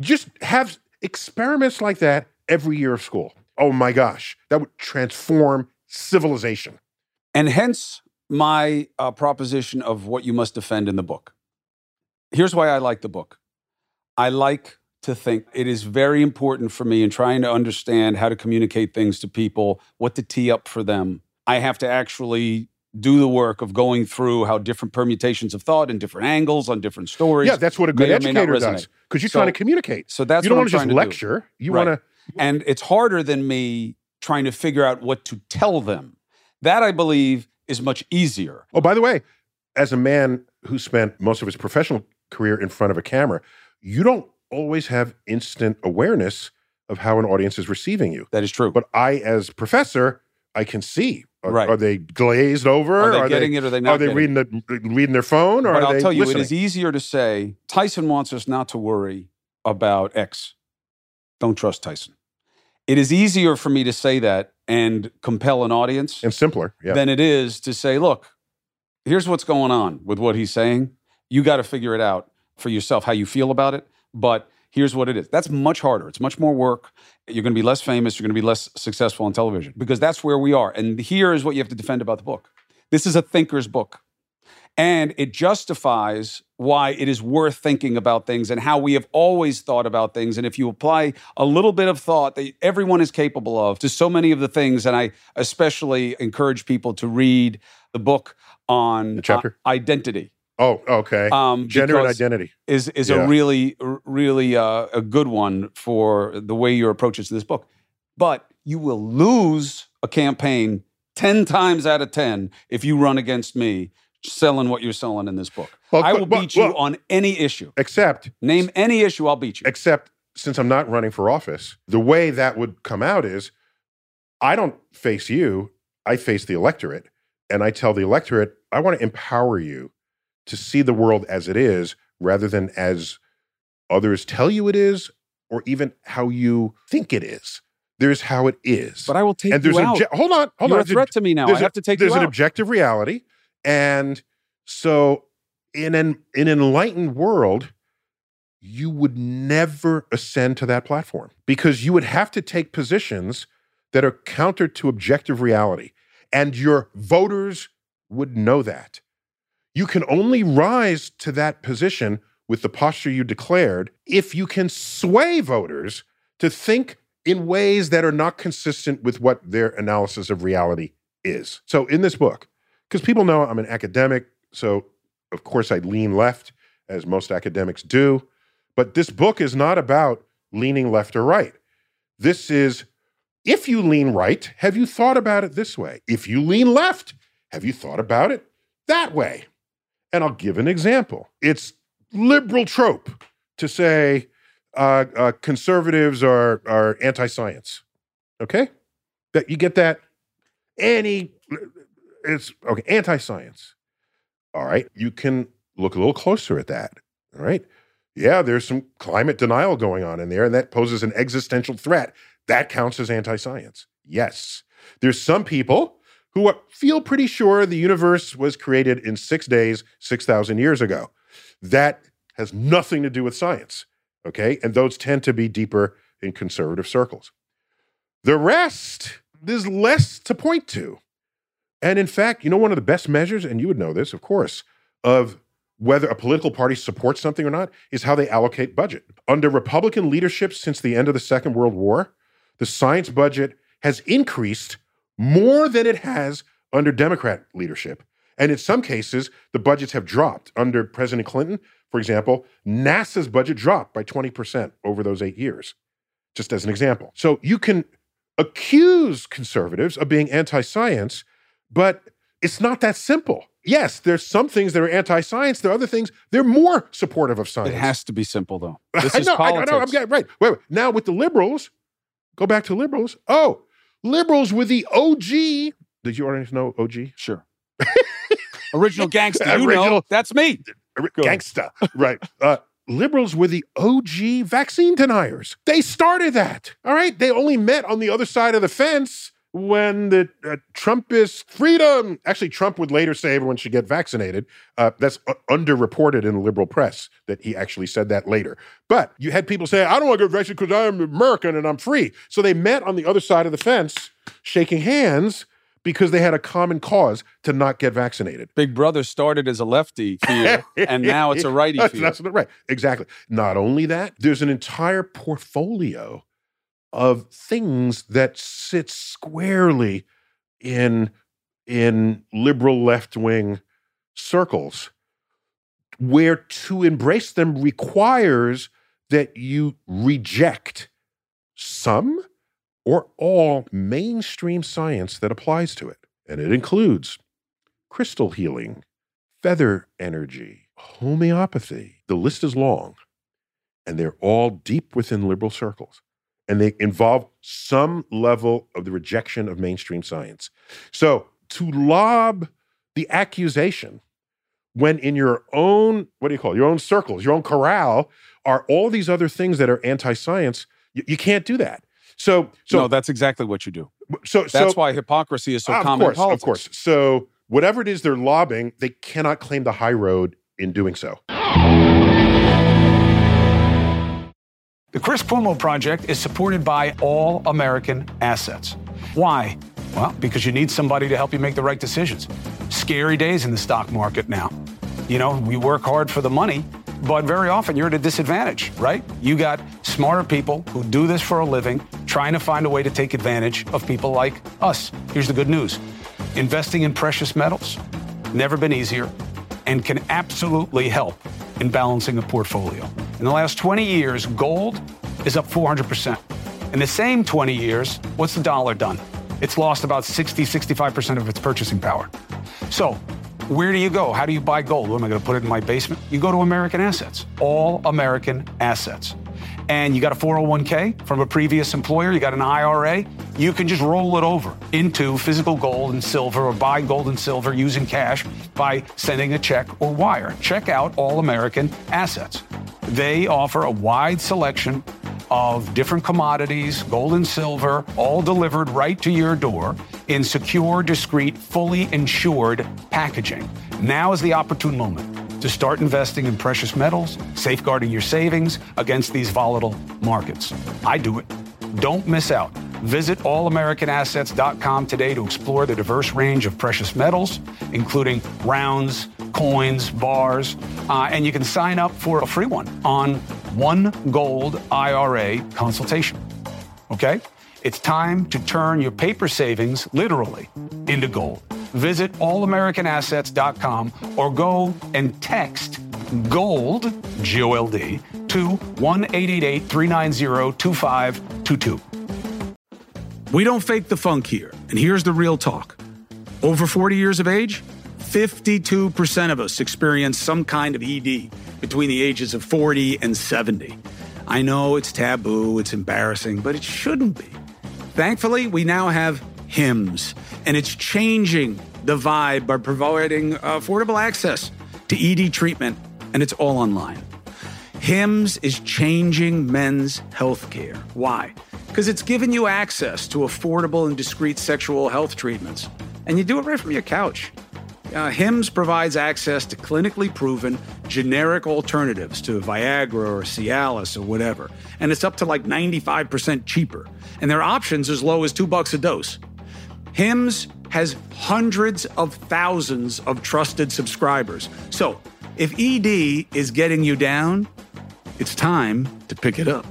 just have experiments like that every year of school. Oh my gosh, that would transform civilization. And hence my uh, proposition of what you must defend in the book. Here's why I like the book. I like to think it is very important for me in trying to understand how to communicate things to people, what to tee up for them. I have to actually do the work of going through how different permutations of thought and different angles on different stories. Yeah, that's what a good may or may educator does because you're So- trying to communicate. So that's you don't what I'm want to just to do. lecture. You Right. want to. And it's harder than me trying to figure out what to tell them. That I believe is much easier. Oh, by the way, as a man who spent most of his professional career in front of a camera, you don't always have instant awareness of how an audience is receiving you. That is true. But I, as professor, I can see. Are, Right. are they glazed over? are they getting it or are they not Are they it? reading the uh, reading their phone? Or But are I'll they tell you, listening? it is easier to say Tyson wants us not to worry about X. Don't trust Tyson. It is easier for me to say that and compel an audience and simpler. Yeah. than it is to say, look, here's what's going on with what he's saying. You got to figure it out for yourself, how you feel about it. But here's what it is. That's much harder. It's much more work. You're going to be less famous. You're going to be less successful on television because that's where we are. And here is what you have to defend about the book. This is a thinker's book. And it justifies why it is worth thinking about things and how we have always thought about things. And if you apply a little bit of thought that everyone is capable of to so many of the things, and I especially encourage people to read the book on The chapter? uh, identity. Oh, okay. Um, Gender and identity. is is Yeah. a really really uh, a good one for the way your approach is to this book. But you will lose a campaign ten times out of ten if you run against me selling what you're selling in this book. Well, I will beat you well- on any issue. Except, Name any issue, I'll beat you. except since I'm not running for office, the way that would come out is I don't face you, I face the electorate. And I tell the electorate, I want to empower you to see the world as it is rather than as others tell you it is or even how you think it is. There's how it is. But I will take and there's you an out. hold on, hold You're on. a threat to me now. I there's a- have to take there's an out. objective reality and so in an in an enlightened world you would never ascend to that platform because you would have to take positions that are counter to objective reality and your voters would know that you can only rise to that position with the posture you declared if you can sway voters to think in ways that are not consistent with what their analysis of reality is. So in this book, because people know I'm an academic, so of course I lean left, as most academics do. But this book is not about leaning left or right. This is If you lean right, have you thought about it this way? If you lean left, have you thought about it that way? And I'll give an example. It's liberal trope to say uh, uh, conservatives are, are anti science. Okay? That you get that? Any, it's okay, anti science. All right. You can look a little closer at that. All right. Yeah, there's some climate denial going on in there, and that poses an existential threat. That counts as anti science. Yes. There's some people who feel pretty sure the universe was created in six days, 6,000 years ago. That has nothing to do with science. Okay. And those tend to be deeper in conservative circles. The rest, there's less to point to. And in fact, you know, one of the best measures, and you would know this, of course, of whether a political party supports something or not is how they allocate budget. Under Republican leadership since the end of the Second World War, the science budget has increased more than it has under Democrat leadership. And in some cases, the budgets have dropped. Under President Clinton, for example, NASA's budget dropped by 20% over those eight years, just as an example. So you can accuse conservatives of being anti science, but it's not that simple yes, there's some things that are anti-science. There are other things they're more supportive of science. It has to be simple, though. This I is know, politics. I know, I'm getting, right. Wait, wait. Now with the liberals, go back to liberals. Oh, liberals with the OG. Did you already know OG? Sure. Original gangster. You Original- know, that's me. Gangsta. right. Uh, liberals were the OG vaccine deniers. They started that. All right. They only met on the other side of the fence when the uh, Trumpist freedom. Actually, Trump would later say everyone should get vaccinated. Uh, that's uh, underreported in the liberal press that he actually said that later. But you had people say, I don't want to get vaccinated because I'm American and I'm free. So they met on the other side of the fence, shaking hands because they had a common cause to not get vaccinated. Big Brother started as a lefty fear, and now it's a righty That's, fear. that's right. Exactly. Not only that, there's an entire portfolio of things that sit squarely in in liberal left wing circles where to embrace them requires that you reject some or all mainstream science that applies to it. And it includes crystal healing, feather energy, homeopathy. The list is long, and they're all deep within liberal circles. And they involve some level of the rejection of mainstream science. So to lob the accusation when in your own, what do you call it, your own circles, your own corral, are all these other things that are anti science, you, you can't do that. So, so, no, that's exactly what you do. so, That's so, why hypocrisy is so of common course, in politics. Of course. So whatever it is they're lobbying, they cannot claim the high road in doing so. The Chris Cuomo Project is supported by All American Assets. Why? Well, because you need somebody to help you make the right decisions. Scary days in the stock market now. You know, we work hard for the money, but very often you're at a disadvantage, right? You got smarter people who do this for a living, trying to find a way to take advantage of people like us. Here's the good news investing in precious metals, never been easier, and can absolutely help in balancing a portfolio. In the last 20 years, gold is up 400%. In the same 20 years, what's the dollar done? It's lost about 60, 65% of its purchasing power. So, where do you go? How do you buy gold? What am I going to put it in my basement? You go to American Assets, all American Assets. And you got a 401k from a previous employer, you got an IRA, you can just roll it over into physical gold and silver or buy gold and silver using cash by sending a check or wire. Check out All American Assets. They offer a wide selection of different commodities, gold and silver, all delivered right to your door in secure, discreet, fully insured packaging. Now is the opportune moment to start investing in precious metals, safeguarding your savings against these volatile markets. I do it. Don't miss out. Visit allamericanassets.com today to explore the diverse range of precious metals, including rounds, coins, bars, uh, and you can sign up for a free one on one gold IRA consultation. Okay? It's time to turn your paper savings literally into gold. Visit allamericanassets.com or go and text GOLD, G O L D, to 1 390 2522. We don't fake the funk here. And here's the real talk over 40 years of age, 52% of us experience some kind of ED between the ages of 40 and 70. I know it's taboo, it's embarrassing, but it shouldn't be. Thankfully, we now have HIMS, and it's changing the vibe by providing affordable access to ED treatment, and it's all online. HIMS is changing men's health care. Why? Because it's giving you access to affordable and discreet sexual health treatments, and you do it right from your couch. Uh, HIMS provides access to clinically proven generic alternatives to Viagra or Cialis or whatever, and it's up to like 95% cheaper. And their options as low as two bucks a dose. HIMS has hundreds of thousands of trusted subscribers. So if ED is getting you down, it's time to pick it up.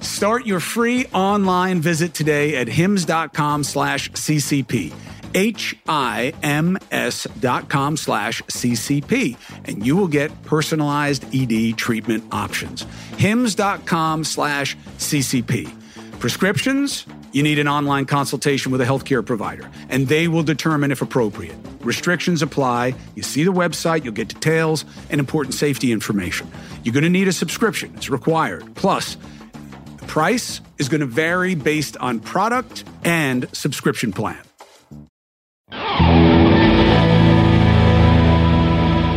Start your free online visit today at hims.com slash CCP. H-I-M-S dot com slash CCP, and you will get personalized ED treatment options. HIMS.com slash CCP. Prescriptions, you need an online consultation with a healthcare provider, and they will determine if appropriate. Restrictions apply. You see the website, you'll get details and important safety information. You're going to need a subscription, it's required. Plus, the price is going to vary based on product and subscription plan.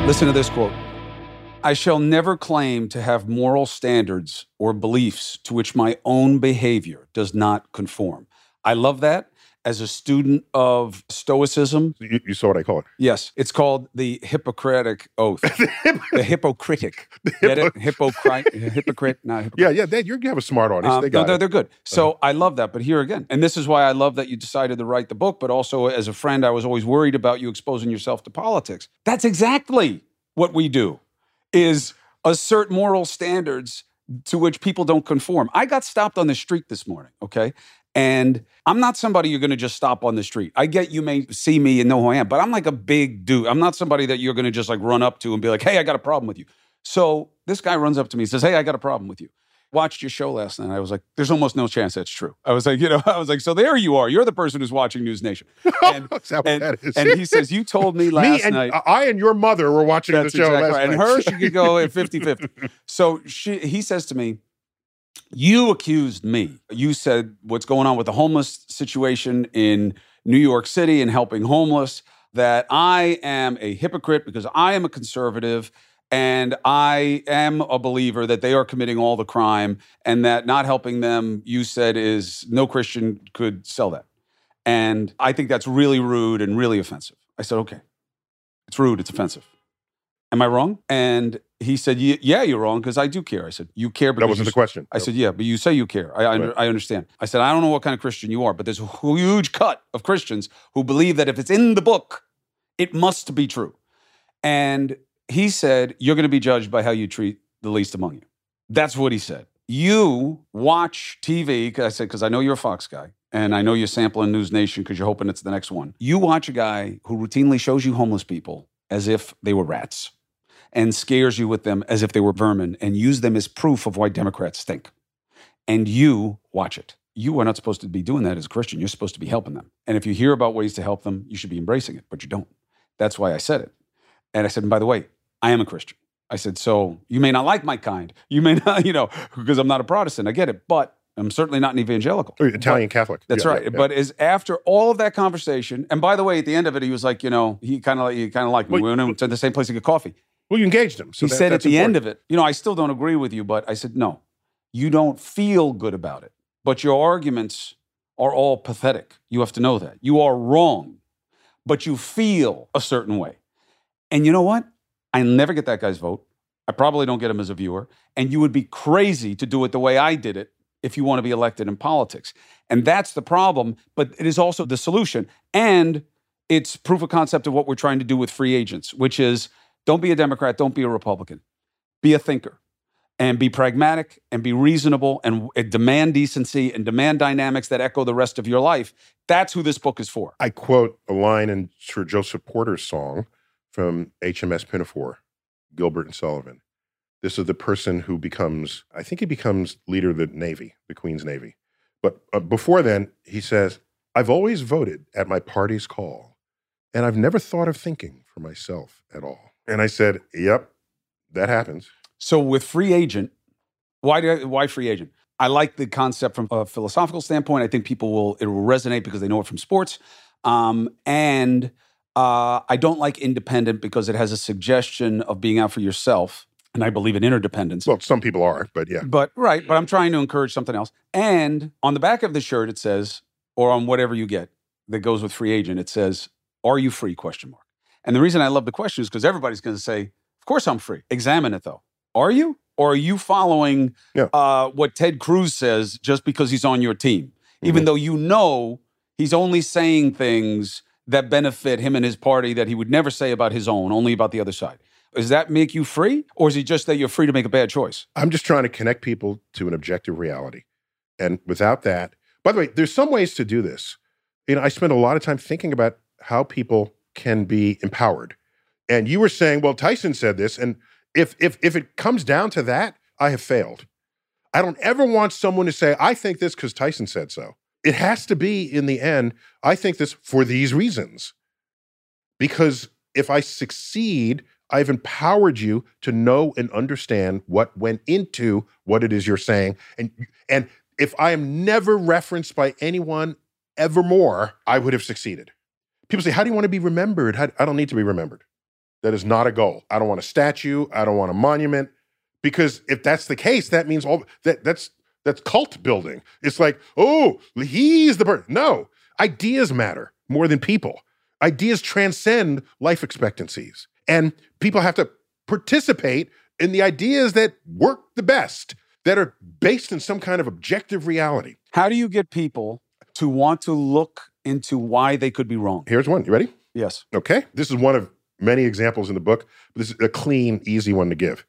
Listen to this quote I shall never claim to have moral standards or beliefs to which my own behavior does not conform. I love that. As a student of Stoicism, You, you saw what I call it. yes, it's called the Hippocratic Oath. the Hippocratic. Get it? Hypocrite, hypocrite, not hypocrite. Yeah, yeah. They, you have a smart audience. Um, they no, got they're, it. they're good. So I love that. But here again, and this is why I love that you decided to write the book, but also as a friend, I was always worried about you exposing yourself to politics. That's exactly what we do is assert moral standards to which people don't conform. I got stopped on the street this morning, okay? And I'm not somebody you're going to just stop on the street. I get you may see me and know who I am, but I'm like a big dude. I'm not somebody that you're going to just like run up to and be like, "Hey, I got a problem with you." So this guy runs up to me and says, "Hey, I got a problem with you." Watched your show last night. I was like, "There's almost no chance that's true." I was like, you know, I was like, "So there you are. You're the person who's watching News Nation." And, Is that what and, that is? and he says, "You told me last Me and night." I and your mother were watching the show exactly last right. And her, she could go at 50 50. So she, he says to me, You accused me. You said what's going on with the homeless situation in New York City and helping homeless, that I am a hypocrite because I am a conservative and I am a believer that they are committing all the crime and that not helping them, you said, is no Christian could sell that. And I think that's really rude and really offensive. I said, Okay. It's rude, it's offensive. Am I wrong? And he said, Yeah, you're wrong because I do care. I said, You care because that wasn't the question. I said, yeah, but you say you care. I, I, Right. I understand. I said, I don't know what kind of Christian you are, but there's a huge cut of Christians who believe that if it's in the book, it must be true. And he said, You're going to be judged by how you treat the least among you. That's what he said. You watch TV, I said, because I know you're a Fox guy, and I know you're sampling News Nation because you're hoping it's the next one. You watch a guy who routinely shows you homeless people as if they were rats and scares you with them as if they were vermin and use them as proof of why Democrats stink. And you watch it. You are not supposed to be doing that as a Christian. You're supposed to be helping them. And if you hear about ways to help them, you should be embracing it, but you don't. That's why I said it. And I said, and by the way, I am a Christian. I said, so you may not like my kind. You may not, you know, because I'm not a Protestant. I get it, but I'm certainly not an evangelical. Oh, Italian Catholic. That's Yeah, right. yeah, yeah. But is after all of that conversation, and by the way, at the end of it, he was like, you know, he kind of he kind of liked me. Well, we went to the same place to get coffee. well, you engaged him. So he that- said at the end of it, you know, I still don't agree with you, but I said, no, you don't feel good about it. But your arguments are all pathetic. You have to know that. You are wrong, but you feel a certain way. And you know what? I never get that guy's vote. I probably don't get him as a viewer. And you would be crazy to do it the way I did it if you want to be elected in politics. And that's the problem, but it is also the solution. And it's proof of concept of what we're trying to do with free agents, which is don't be a Democrat, don't be a Republican. Be a thinker and be pragmatic and be reasonable and demand decency and demand dynamics that echo the rest of your life. That's who this book is for. I quote a line in Sir Joseph Porter's song from HMS Pinafore, Gilbert and Sullivan. This is the person who becomes, I think he becomes leader of the Navy, the Queen's Navy. But uh, before then, he says, I've always voted at my party's call, and I've never thought of thinking for myself at all. And I said, Yep, that happens. So with free agent, why do I, why free agent? I like the concept from a philosophical standpoint. I think people will it will resonate because they know it from sports. Um, and uh, I don't like independent because it has a suggestion of being out for yourself. And I believe in interdependence. Well, some people are, but yeah. But right, but I'm trying to encourage something else. And on the back of the shirt, it says, or on whatever you get that goes with free agent, it says, "Are you free?" Question mark. And the reason I love the question is because everybody's going to say, "Of course I'm free." Examine it though. Are you? Or are you following Yeah. uh, what Ted Cruz says just because he's on your team, even Mhm. though you know he's only saying things that benefit him and his party that he would never say about his own, only about the other side? Does that make you free, or is it just that you're free to make a bad choice? I'm just trying to connect people to an objective reality. And without that, by the way, there's some ways to do this. You know, I spend a lot of time thinking about how people can be empowered. And you were saying, well, Tyson said this, and if if if it comes down to that, I have failed. I don't ever want someone to say, I think this because Tyson said so. It has to be in the end, I think this for these reasons. Because if I succeed, I've empowered you to know and understand what went into what it is you're saying. And and if I am never referenced by anyone evermore, I would have succeeded. People say, How do you want to be remembered? How, I don't need to be remembered. That is not a goal. I don't want a statue. I don't want a monument. Because if that's the case, that means all that that's that's cult building. It's like, oh, he's the person. No, ideas matter more than people. Ideas transcend life expectancies. And people have to participate in the ideas that work the best, that are based in some kind of objective reality. How do you get people to want to look into why they could be wrong? Here's one. You ready? Yes. Okay. This is one of many examples in the book, but this is a clean, easy one to give.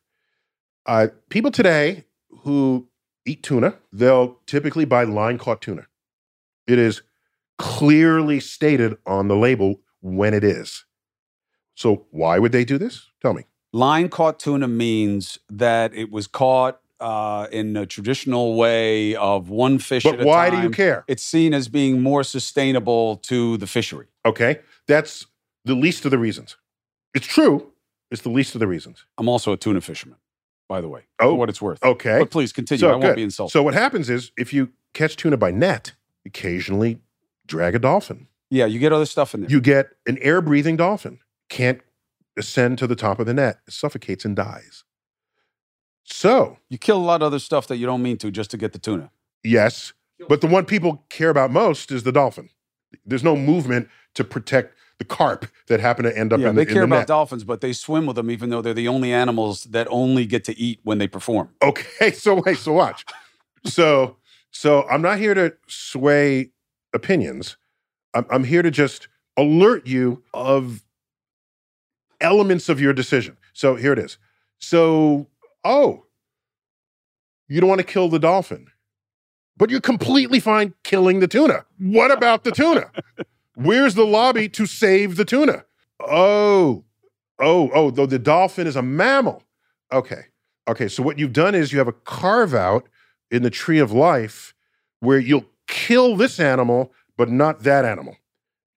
Uh, people today who eat tuna, they'll typically buy line caught tuna. It is clearly stated on the label when it is. So, why would they do this? Tell me. Line caught tuna means that it was caught uh, in a traditional way of one fish But at a why time. do you care? It's seen as being more sustainable to the fishery. Okay. That's the least of the reasons. It's true. It's the least of the reasons. I'm also a tuna fisherman, by the way, Oh, for what it's worth. Okay. But please continue. So, I won't good. be insulted. So, what happens is if you catch tuna by net, occasionally drag a dolphin. yeah, you get other stuff in there. You get an air breathing dolphin, can't ascend to the top of the net, it suffocates and dies. So, You kill a lot of other stuff that you don't mean to just to get the tuna. yes, but the one people care about most is the dolphin. There's no movement to protect the carp that happen to end up yeah, in the, they care the about net. dolphins, but they swim with them, even though they're the only animals that only get to eat when they perform. Okay, so wait, so watch. so, so I'm not here to sway opinions. I'm, I'm here to just alert you of elements of your decision. So here it is. So, oh, you don't want to kill the dolphin, but you're completely fine killing the tuna. What about the tuna? Where's the lobby to save the tuna? Oh, oh, oh, though the dolphin is a mammal. Okay. Okay, so what you've done is you have a carve out in the tree of life where you'll kill this animal, but not that animal.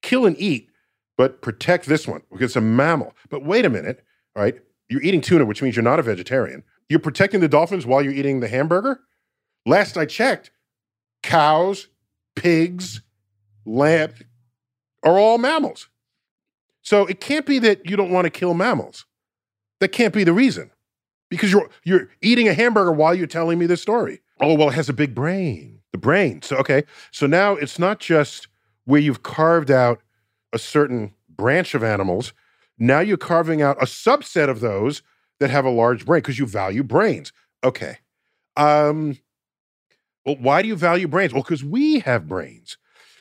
Kill and eat, but protect this one because it's a mammal. But wait a minute, right? You're eating tuna, which means you're not a vegetarian. You're protecting the dolphins while you're eating the hamburger? Last I checked, cows, pigs, lamb are all mammals. So it can't be that you don't want to kill mammals. That can't be the reason because you're you're eating a hamburger while you're telling me this story. Oh well, it has a big brain. The brain. So okay. So now it's not just where you've carved out a certain branch of animals. Now you're carving out a subset of those that have a large brain because you value brains. Okay. Um. Well, why do you value brains? Well, because we have brains.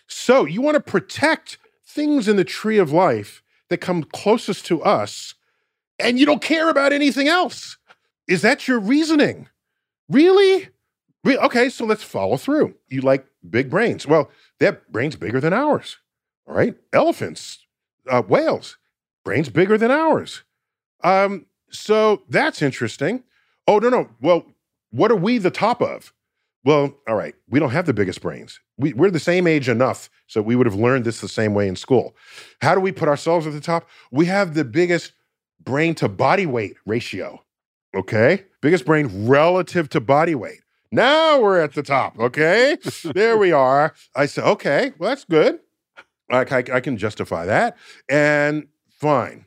So you want to protect things in the tree of life that come closest to us, and you don't care about anything else. Is that your reasoning? Really? Re- Okay, so let's follow through. You like big brains. Well, their brain's bigger than ours. All right. Elephants, uh, whales, brains bigger than ours. Um, so that's interesting. Oh, no, no. Well, what are we the top of? Well, all right. We don't have the biggest brains. We, we're the same age enough, so we would have learned this the same way in school. How do we put ourselves at the top? We have the biggest brain to body weight ratio. Okay. Biggest brain relative to body weight. Now we're at the top. Okay. there we are. I said, okay, well, that's good. I, I, I can justify that. And fine.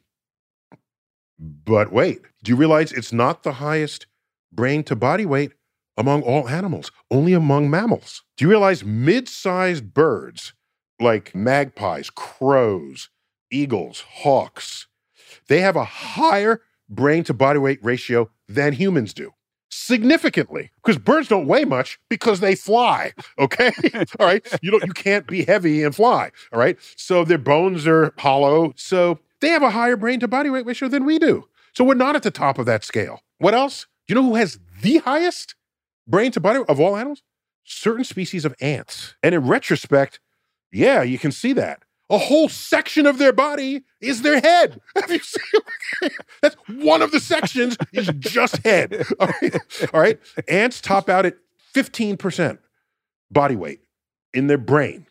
But wait, do you realize it's not the highest brain to body weight among all animals, only among mammals? Do you realize mid sized birds like magpies, crows, eagles, hawks, they have a higher brain to body weight ratio than humans do? significantly because birds don't weigh much because they fly okay? All right? You don't you can't be heavy and fly all right? So their bones are hollow so they have a higher brain to body weight ratio than we do. So we're not at the top of that scale. What else? You know who has the highest brain to body of all animals certain species of ants and in retrospect yeah you can see that a whole section of their body is their head. Have you seen? That's one of the sections is just head. All right. All right. Ants top out at 15% body weight in their brain.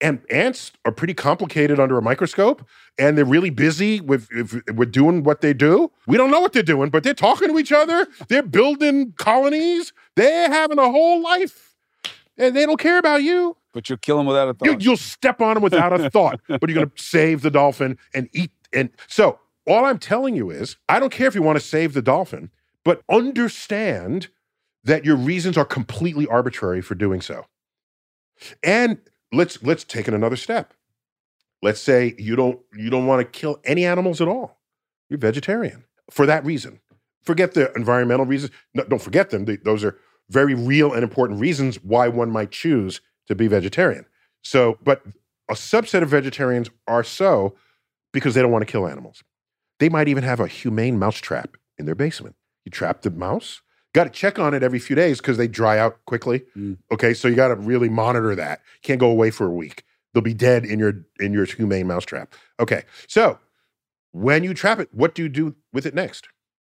And ants are pretty complicated under a microscope, and they're really busy with, with doing what they do. We don't know what they're doing, but they're talking to each other. They're building colonies. They're having a whole life, and they don't care about you. But you'll kill them without a thought. You, will step on them without a thought, but you're going to save the dolphin and eat. And so, all I'm telling you is, I don't care if you want to save the dolphin, but understand that your reasons are completely arbitrary for doing so. And let's let's take it another step. Let's say you don't you don't want to kill any animals at all. You're vegetarian for that reason. Forget the environmental reasons. No, don't forget them. They, those are very real and important reasons why one might choose to be vegetarian. So, but a subset of vegetarians are so because they don't want to kill animals. They might even have a humane mouse trap in their basement. You trap the mouse, got to check on it every few days because they dry out quickly. Mm. Okay, so you got to really monitor that. Can't go away for a week. They'll be dead in your in your humane mouse trap. Okay, so when you trap it, what do you do with it next?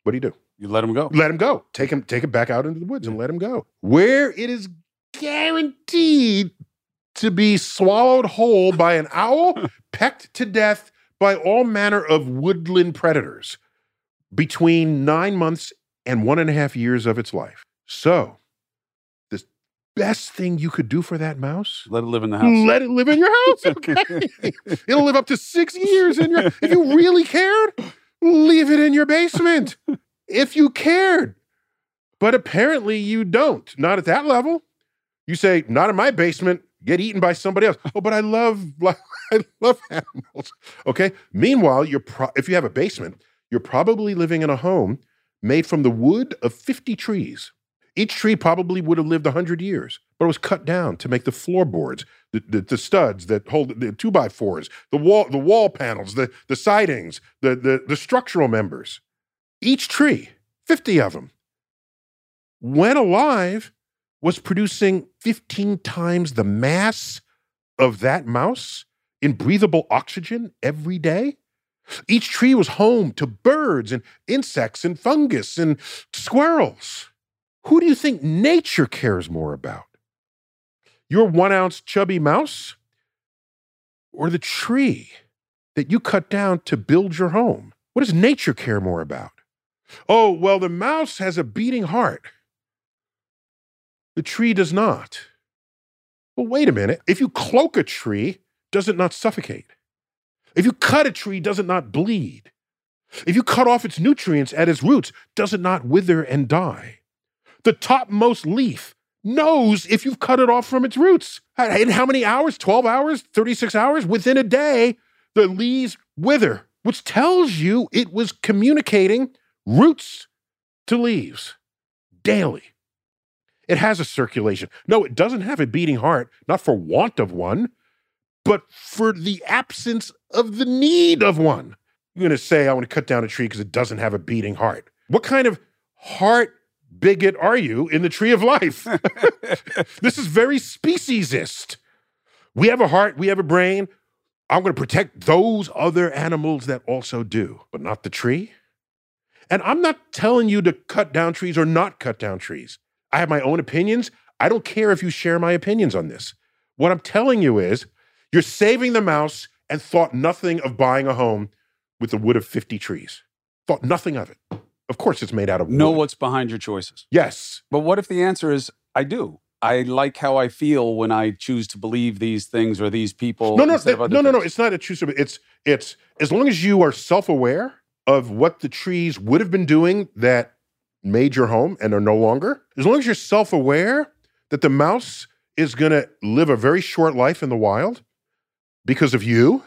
What do you do? You let him go. Let him go. Take him. Take him back out into the woods and let him go. Where it is guaranteed to be swallowed whole by an owl, pecked to death by all manner of woodland predators between nine months and one and a half years of its life. So, the best thing you could do for that mouse? Let it live in the house. Let it live in your house. Okay. It'll live up to six years in your. If you really cared, leave it in your basement. If you cared. But apparently you don't. Not at that level. You say, not in my basement, get eaten by somebody else. Oh, but I love, I love animals. Okay. Meanwhile, you're pro- if you have a basement, you're probably living in a home made from the wood of 50 trees. Each tree probably would have lived 100 years, but it was cut down to make the floorboards, the, the, the, studs that hold the two by fours, the wall, the wall panels, the, the sidings, the, the, the structural members. Each tree, 50 of them, when alive, was producing 15 times the mass of that mouse in breathable oxygen every day. Each tree was home to birds and insects and fungus and squirrels. Who do you think nature cares more about? Your one ounce chubby mouse or the tree that you cut down to build your home? What does nature care more about? Oh, well, the mouse has a beating heart. The tree does not. Well, wait a minute. If you cloak a tree, does it not suffocate? If you cut a tree, does it not bleed? If you cut off its nutrients at its roots, does it not wither and die? The topmost leaf knows if you've cut it off from its roots. In how many hours? 12 hours? 36 hours? Within a day, the leaves wither, which tells you it was communicating roots to leaves daily. It has a circulation. No, it doesn't have a beating heart, not for want of one, but for the absence of the need of one. You're going to say, I want to cut down a tree because it doesn't have a beating heart. What kind of heart bigot are you in the tree of life? this is very speciesist. We have a heart, we have a brain. I'm going to protect those other animals that also do, but not the tree. And I'm not telling you to cut down trees or not cut down trees. I have my own opinions. I don't care if you share my opinions on this. What I'm telling you is you're saving the mouse and thought nothing of buying a home with the wood of 50 trees. Thought nothing of it. Of course, it's made out of wood. Know what's behind your choices. Yes. But what if the answer is I do? I like how I feel when I choose to believe these things or these people. No, no, that- no, no, no. It's not a choose. It's it's as long as you are self-aware of what the trees would have been doing that made your home and are no longer. As long as you're self-aware that the mouse is going to live a very short life in the wild because of you.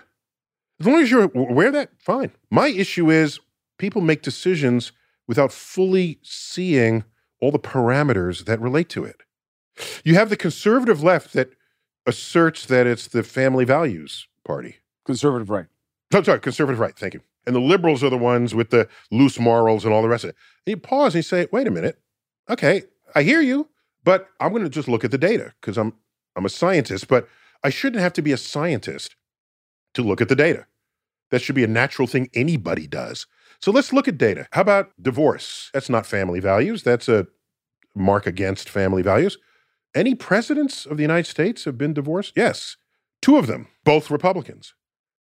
As long as you're aware of that, fine. My issue is people make decisions without fully seeing all the parameters that relate to it. You have the conservative left that asserts that it's the family values party. Conservative right. I'm sorry, conservative right. Thank you. And the liberals are the ones with the loose morals and all the rest of it. And you pause and you say, wait a minute. Okay, I hear you, but I'm going to just look at the data because I'm I'm a scientist, but I shouldn't have to be a scientist to look at the data. That should be a natural thing anybody does. So let's look at data. How about divorce? That's not family values. That's a mark against family values. Any presidents of the United States have been divorced? Yes. Two of them, both Republicans.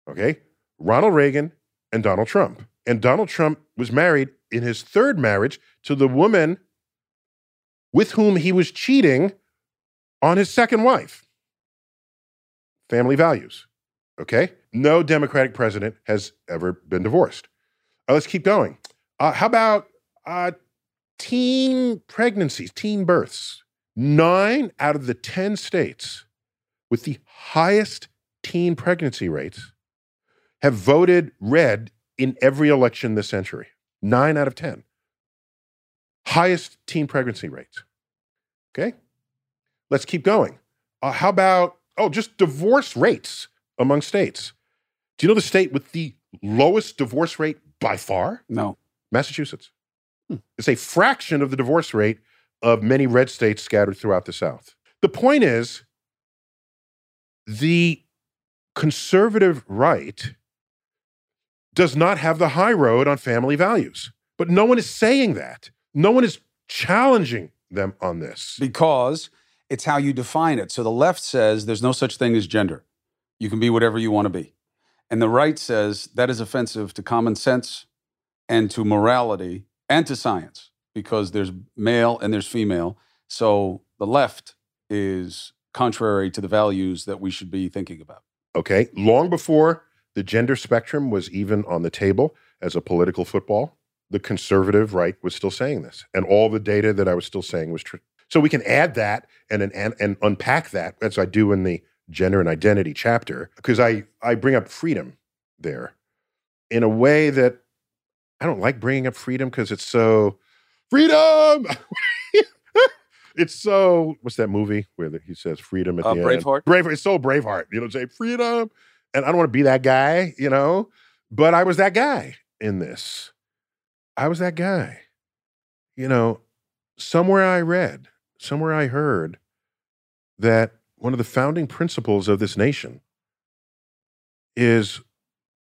Okay. Ronald Reagan and Donald Trump. And Donald Trump was married in his third marriage to the woman with whom he was cheating on his second wife. Family values. Okay. No Democratic president has ever been divorced. Uh, let's keep going. Uh, how about uh, teen pregnancies, teen births? Nine out of the 10 states with the highest teen pregnancy rates have voted red in every election this century. Nine out of 10. Highest teen pregnancy rates. Okay. Let's keep going. Uh, how about, oh, just divorce rates among states? Do you know the state with the lowest divorce rate by far? No. Massachusetts. Hmm. It's a fraction of the divorce rate of many red states scattered throughout the South. The point is, the conservative right does not have the high road on family values. But no one is saying that. No one is challenging them on this. Because it's how you define it. So the left says there's no such thing as gender. You can be whatever you want to be. And the right says that is offensive to common sense and to morality and to science because there's male and there's female. So the left is contrary to the values that we should be thinking about. Okay. Long before the gender spectrum was even on the table as a political football, the conservative right was still saying this. And all the data that I was still saying was true. So we can add that and, and, and unpack that, as I do in the gender and identity chapter, because I, I bring up freedom there in a way that I don't like bringing up freedom because it's so freedom. it's so what's that movie where he says freedom at Uh, the Braveheart? end? Braveheart. It's so Braveheart. You know, say freedom, and I don't want to be that guy. You know, but I was that guy in this. I was that guy. You know, somewhere I read, somewhere I heard that one of the founding principles of this nation is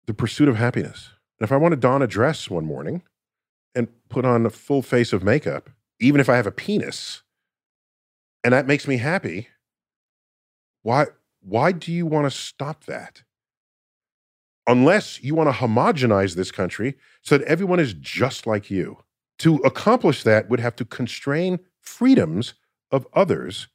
the pursuit of happiness. And if I want to don a dress one morning and put on a full face of makeup, even if I have a penis, and that makes me happy, why why do you want to stop that? Unless you want to homogenize this country so that everyone is just like you. To accomplish that would have to constrain freedoms of others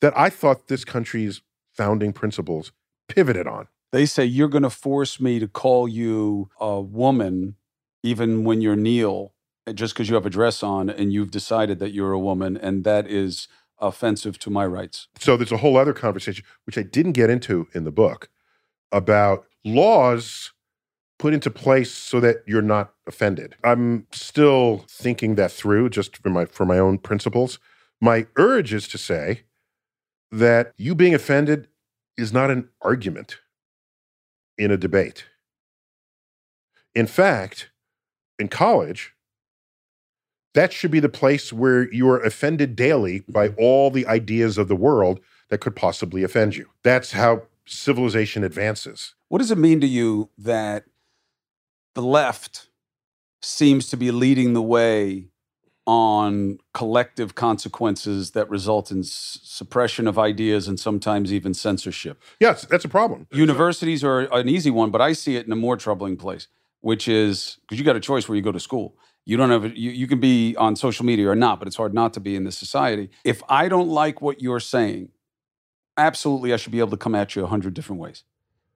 that I thought this country's founding principles pivoted on. They say you're going to force me to call you a woman even when you're Neil, just because you have a dress on and you've decided that you're a woman, and that is offensive to my rights. So there's a whole other conversation, which I didn't get into in the book, about laws put into place so that you're not offended. I'm still thinking that through just for my for my own principles. My urge is to say that you being offended is not an argument in a debate. In fact, in college, that should be the place where you are offended daily by mm-hmm. all the ideas of the world that could possibly offend you. That's how civilization advances. What does it mean to you that the left seems to be leading the way on collective consequences that result in s- suppression of ideas and sometimes even censorship. Yes, that's a problem. Universities are an easy one, but I see it in a more troubling place, which is because you got a choice where you go to school. You don't have you, you can be on social media or not, but it's hard not to be in this society. If I don't like what you're saying, absolutely I should be able to come at you a hundred different ways.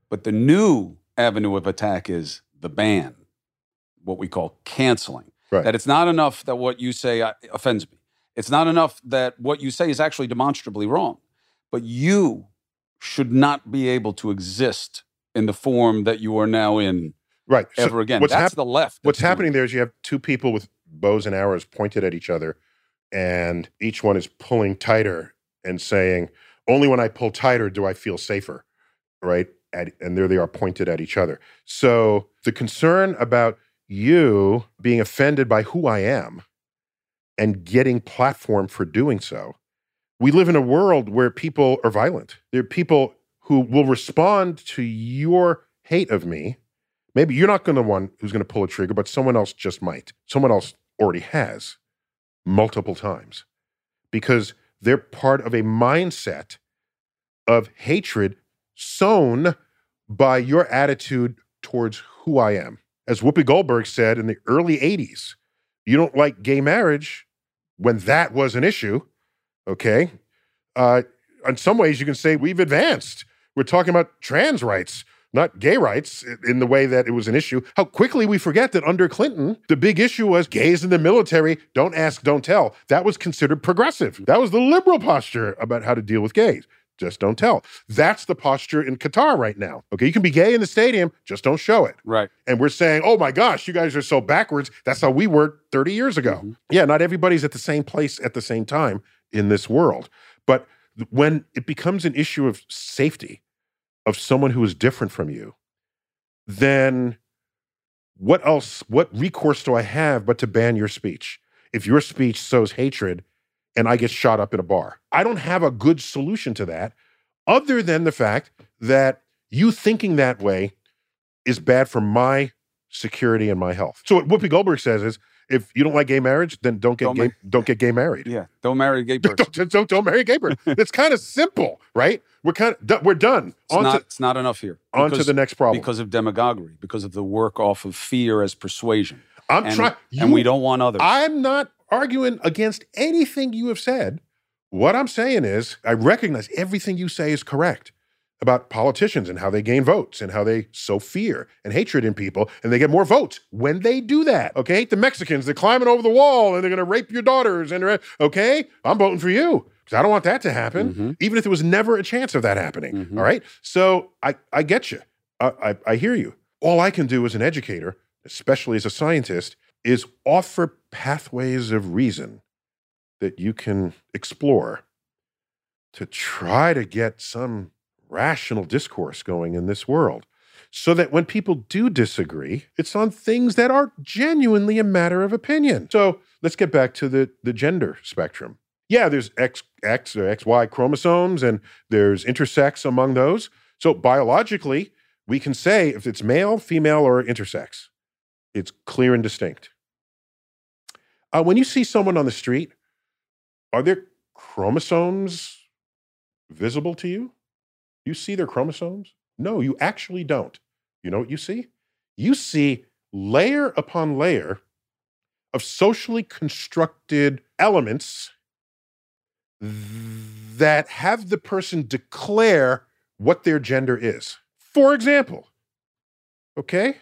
But the new avenue of attack is the ban, what we call canceling. Right. That it's not enough that what you say uh, offends me. It's not enough that what you say is actually demonstrably wrong. But you should not be able to exist in the form that you are now in Right. So ever again. what's That's hap- the left. What's that's doing happening there is you have two people with bows and arrows pointed at each other, and each one is pulling tighter and saying, "Only when I pull tighter do I feel safer." Right? At, and there they are pointed at each other. So the concern about you being offended by who I am and getting platform for doing so. We live in a world where people are violent. There are people who will respond to your hate of me Maybe you're not going to one who's going to pull a trigger, but someone else just might. Someone else already has multiple times because they're part of a mindset of hatred sown by your attitude towards who I am. As Whoopi Goldberg said in the early 80s, you don't like gay marriage when that was an issue, okay? Uh, in some ways, you can say we've advanced. We're talking about trans rights not gay rights in the way that it was an issue. How quickly we forget that under Clinton, the big issue was gays in the military, don't ask, don't tell. That was considered progressive. That was the liberal posture about how to deal with gays. Just don't tell. That's the posture in Qatar right now. Okay, you can be gay in the stadium, just don't show it. Right. And we're saying, oh my gosh, you guys are so backwards. That's how we were 30 years ago. Mhm. Yeah, not everybody's at the same place at the same time in this world. But when it becomes an issue of safety, of someone who is different from you, then what else, what recourse do I have but to ban your speech? If your speech sows hatred and I get shot up in a bar, I don't have a good solution to that other than the fact that you thinking that way is bad for my security and my health. So what Whoopi Goldberg says is if you don't like gay marriage, then don't get Don't gay, ma- don't get gay married. Yeah. Don't marry a gay person. Don't, don't, don't, marry a gay person. it's kind of simple, right? We're kind of we're done. It's not, to it's not enough here. on to the next problem. Because of demagoguery, because of the work off of fear as persuasion. I'm trying. and we don't want others. I'm not arguing against anything you have said. What I'm saying is, I recognize everything you say is correct about politicians and how they gain votes and how they sow fear and hatred in people, and they get more votes when they do that. Okay, the Mexicans, they're climbing over the wall and they're going to rape your daughters. And okay, I'm voting for you because I don't want that to happen, Mhm. even if there was never a chance of that happening. Mhm. All right, so I I get you. I, I I hear you. All I can do as an educator, especially as a scientist, is offer pathways of reason that you can explore to try to get some rational discourse going in this world. So that when people do disagree, it's on things that are genuinely a matter of opinion. So let's get back to the, the gender spectrum. Yeah, there's X, X or XY chromosomes, and there's intersex among those. So biologically, we can say if it's male, female, or intersex. It's clear and distinct. Uh, when you see someone on the street, are their chromosomes visible to you? You see their chromosomes? No, you actually don't. You know what you see? You see layer upon layer of socially constructed elements that have the person declare what their gender is. For example, okay,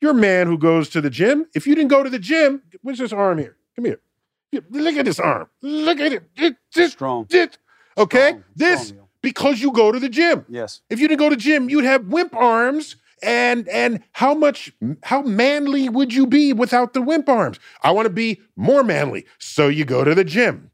you're a man who goes to the gym. If you didn't go to the gym, where's this arm here? Come here. Look at this arm. Look at it. It- this- Strong. this- okay, Strong, this strong. Because you go to the gym. Yes. If you didn't go to the gym, you'd have wimp arms. And and how much how manly would you be without the wimp arms? I want to be more manly. So you go to the gym.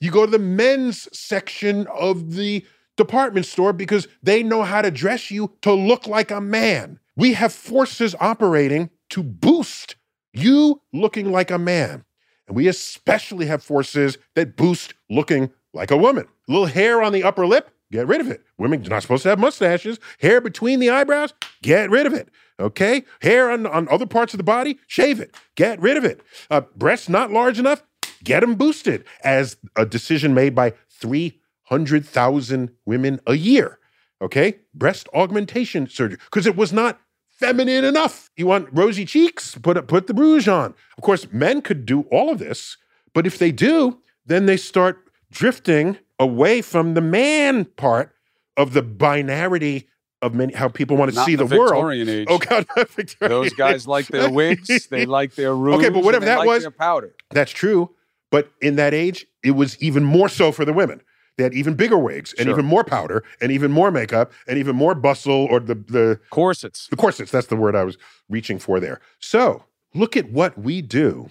You go to the men's section of the department store because they know how to dress you to look like a man. We have forces operating to boost you looking like a man. And we especially have forces that boost looking like a woman. little hair on the upper lip, get rid of it. Women are not supposed to have mustaches. Hair between the eyebrows, get rid of it. Okay? Hair on, on other parts of the body, shave it. Get rid of it. Uh, breasts not large enough, get them boosted as a decision made by 300,000 women a year. Okay? Breast augmentation surgery because it was not feminine enough. You want rosy cheeks? Put put the rouge on. Of course, men could do all of this, but if they do, then they start drifting away from the man part of the binarity of many how people want to Not see the the, world. Age. Oh God, Victorian Those guys age. like their wigs. They like their rouge. Okay, but whatever that like was- their powder. That's true. But in that age, it was even more so for the women. They had even bigger wigs and Sure. even more powder and even more makeup and even more bustle or the the Corsets. the corsets. That's the word I was reaching for there. So look at what we do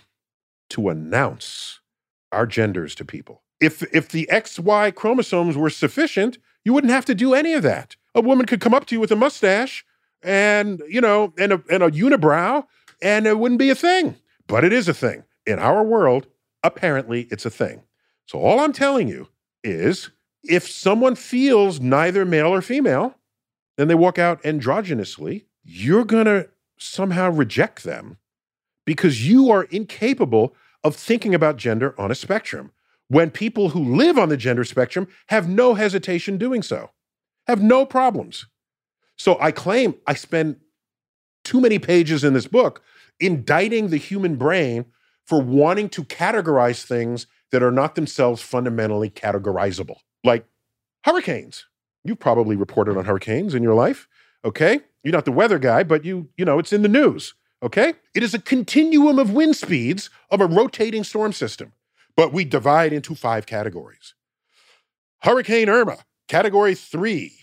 to announce our genders to people. If if the XY chromosomes were sufficient, you wouldn't have to do any of that. A woman could come up to you with a mustache and you know and a and a unibrow, and it wouldn't be a thing. But it is a thing in our world. Apparently, it's a thing. So all I'm telling you is, if someone feels neither male or female, then they walk out androgynously, you're going to somehow reject them because you are incapable of thinking about gender on a spectrum when people who live on the gender spectrum have no hesitation doing so, have no problems. So I claim I spend too many pages in this book indicting the human brain for wanting to categorize things that are not themselves fundamentally categorizable, like hurricanes. You've probably reported on hurricanes in your life, okay? You're not the weather guy, but you, you know, it's in the news, okay? It is a continuum of wind speeds of a rotating storm system, but we divide into five categories. Hurricane Irma, category three,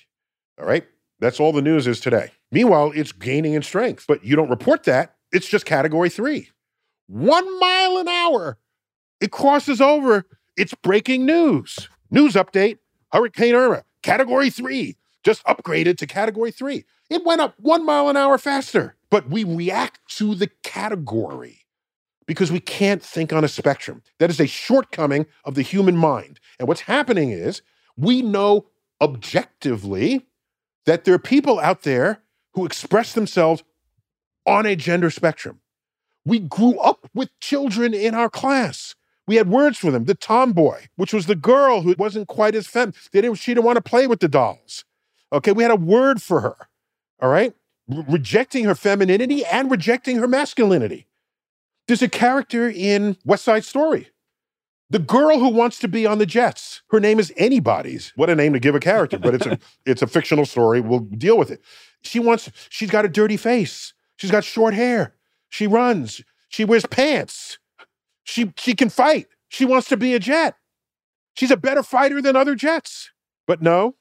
all right? That's all the news is today. Meanwhile, it's gaining in strength, but you don't report that. It's just category three. One mile an hour. It crosses over. It's breaking news. News update Hurricane Irma, category three, just upgraded to category three. It went up one mile an hour faster, but we react to the category because we can't think on a spectrum. That is a shortcoming of the human mind. And what's happening is we know objectively that there are people out there who express themselves on a gender spectrum. We grew up with children in our class. We had words for them. The tomboy, which was the girl who wasn't quite as femme. They didn't, she didn't want to play with the dolls. Okay, we had a word for her. All right, Re- rejecting her femininity and rejecting her masculinity. There's a character in West Side Story. The girl who wants to be on the Jets. Her name is Anybody's. What a name to give a character, but it's a it's a fictional story. We'll deal with it. She wants. She's got a dirty face. She's got short hair. She runs. She wears pants. She she can fight. She wants to be a jet. She's a better fighter than other jets. But no,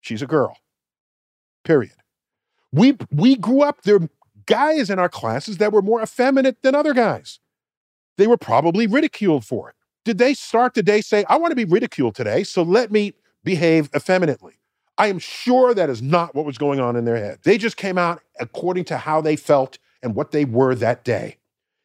she's a girl. Period. We we grew up there guys in our classes that were more effeminate than other guys. They were probably ridiculed for it. Did they start the day say, "I want to be ridiculed today, so let me behave effeminately"? I am sure that is not what was going on in their head. They just came out according to how they felt and what they were that day.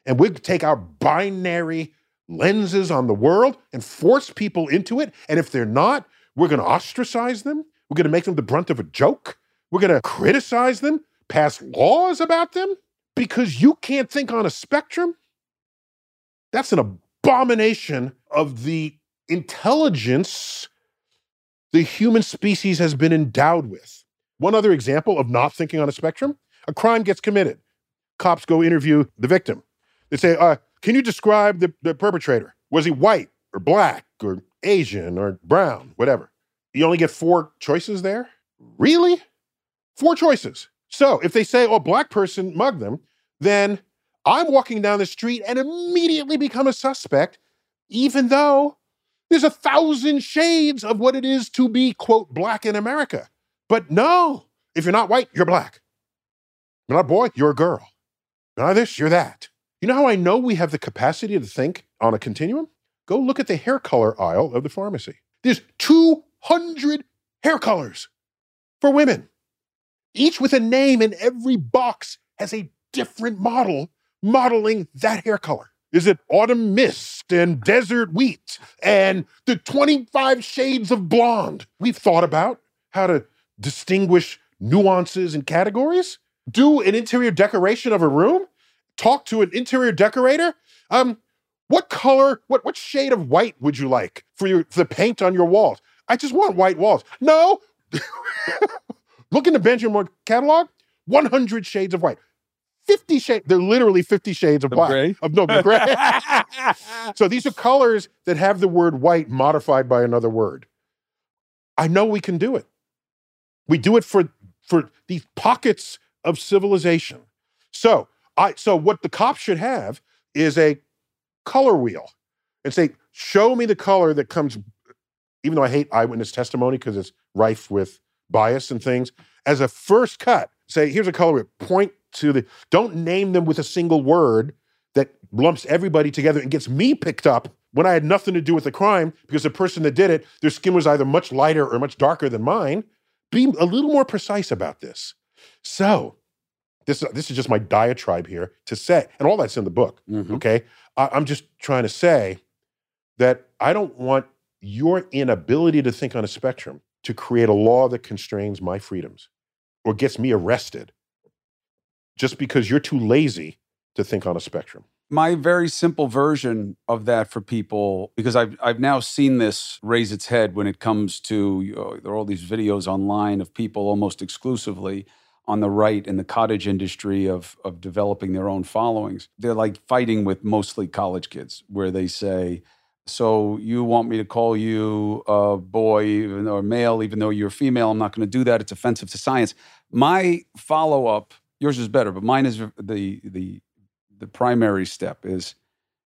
And we take our binary lenses on the world and force people into it. And if they're not, we're going to ostracize them. We're going to make them the brunt of a joke. We're going to criticize them, pass laws about them because you can't think on a spectrum. That's an abomination of the intelligence the human species has been endowed with. One other example of not thinking on a spectrum a crime gets committed. Cops go interview the victim. They say, uh, Can you describe the, the perpetrator? Was he white or black or Asian or brown, whatever? You only get four choices there? Really? Four choices. So if they say, Oh, black person mugged them, then I'm walking down the street and immediately become a suspect, even though there's a thousand shades of what it is to be, quote, black in America. But no, if you're not white, you're black. You're not a boy, you're a girl. You're not this, you're that. You know how I know we have the capacity to think on a continuum? Go look at the hair color aisle of the pharmacy. There's 200 hair colors for women, each with a name, and every box has a different model modeling that hair color. Is it autumn mist and desert wheat and the 25 shades of blonde? We've thought about how to distinguish nuances and categories. Do an interior decoration of a room? Talk to an interior decorator? Um, What color, what, what shade of white would you like for your the paint on your walls? I just want white walls. No. Look in the Benjamin Moore catalog, 100 shades of white. 50 shades, they're literally 50 shades of The black. gray? Of no, gray. so these are colors that have the word white modified by another word. I know we can do it. We do it for for these pockets of civilization. So I so what the cops should have is a color wheel and say, show me the color that comes, even though I hate eyewitness testimony because it's rife with bias and things, as a first cut, say, here's a color. Point to the don't name them with a single word that lumps everybody together and gets me picked up when I had nothing to do with the crime because the person that did it, their skin was either much lighter or much darker than mine. Be a little more precise about this. So, this, this is just my diatribe here to say, and all that's in the book, Mhm. okay? I, I'm just trying to say that I don't want your inability to think on a spectrum to create a law that constrains my freedoms or gets me arrested just because you're too lazy to think on a spectrum. my very simple version of that for people because I've I've now seen this raise its head when it comes to you know, there are all these videos online of people almost exclusively on the right in the cottage industry of of developing their own followings. They're like fighting with mostly college kids where they say so you want me to call you a boy even or male even though you're female I'm not going to do that it's offensive to science. My follow up yours is better but mine is the the the primary step is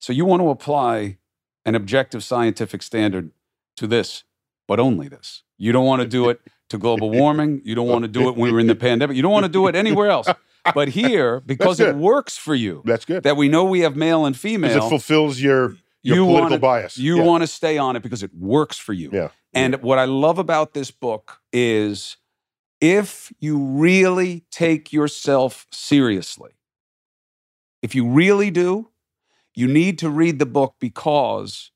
so you want to apply an objective scientific standard to this, but only this. You don't want to do it to global warming. You don't want to do it when we're in the pandemic. You don't want to do it anywhere else. But here, because it it. works for you, That's good. that we know we have male and female, it fulfills your, your you political wanna- bias. you Yeah. want to stay on it because it works for you. Yeah. And what I love about this book is if you really take yourself seriously, if you really do, you need to read the book because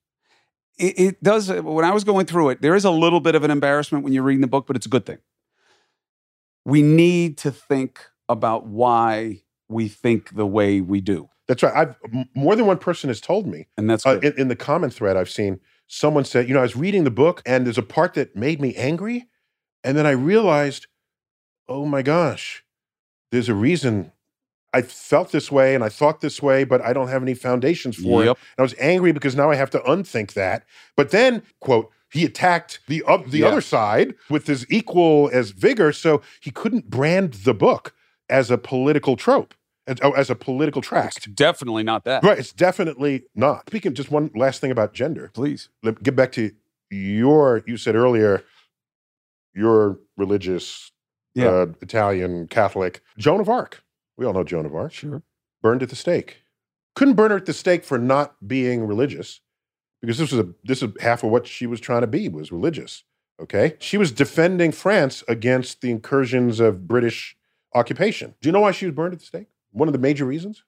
it, it does. When I was going through it, there is a little bit of an embarrassment when you're reading the book, but it's a good thing. We need to think about why we think the way we do. That's right. I've more than one person has told me And that's uh, in, in the comment thread. I've seen someone say, you know, I was reading the book and there's a part that made me angry, and then I realized, oh my gosh, there's a reason I felt this way and I thought this way, but I don't have any foundations for it. And I was angry because now I have to unthink that. But then, quote, he attacked the uh, the Yeah. other side with his equal as vigor, so he couldn't brand the book as a political trope, as, oh, as a political It's tract. definitely not that. Right, it's definitely not. Speaking, just one last thing about gender. Please. Let get back to your. You said earlier, your religious, Yeah. uh, Italian Catholic Joan of Arc. We all know Joan of Arc Sure. burned at the stake. Couldn't burn her at the stake for not being religious, because this was a this is half of what she was trying to be was religious. Okay, she was defending France against the incursions of British occupation. Do you know why she was burned at the stake? One of the major reasons,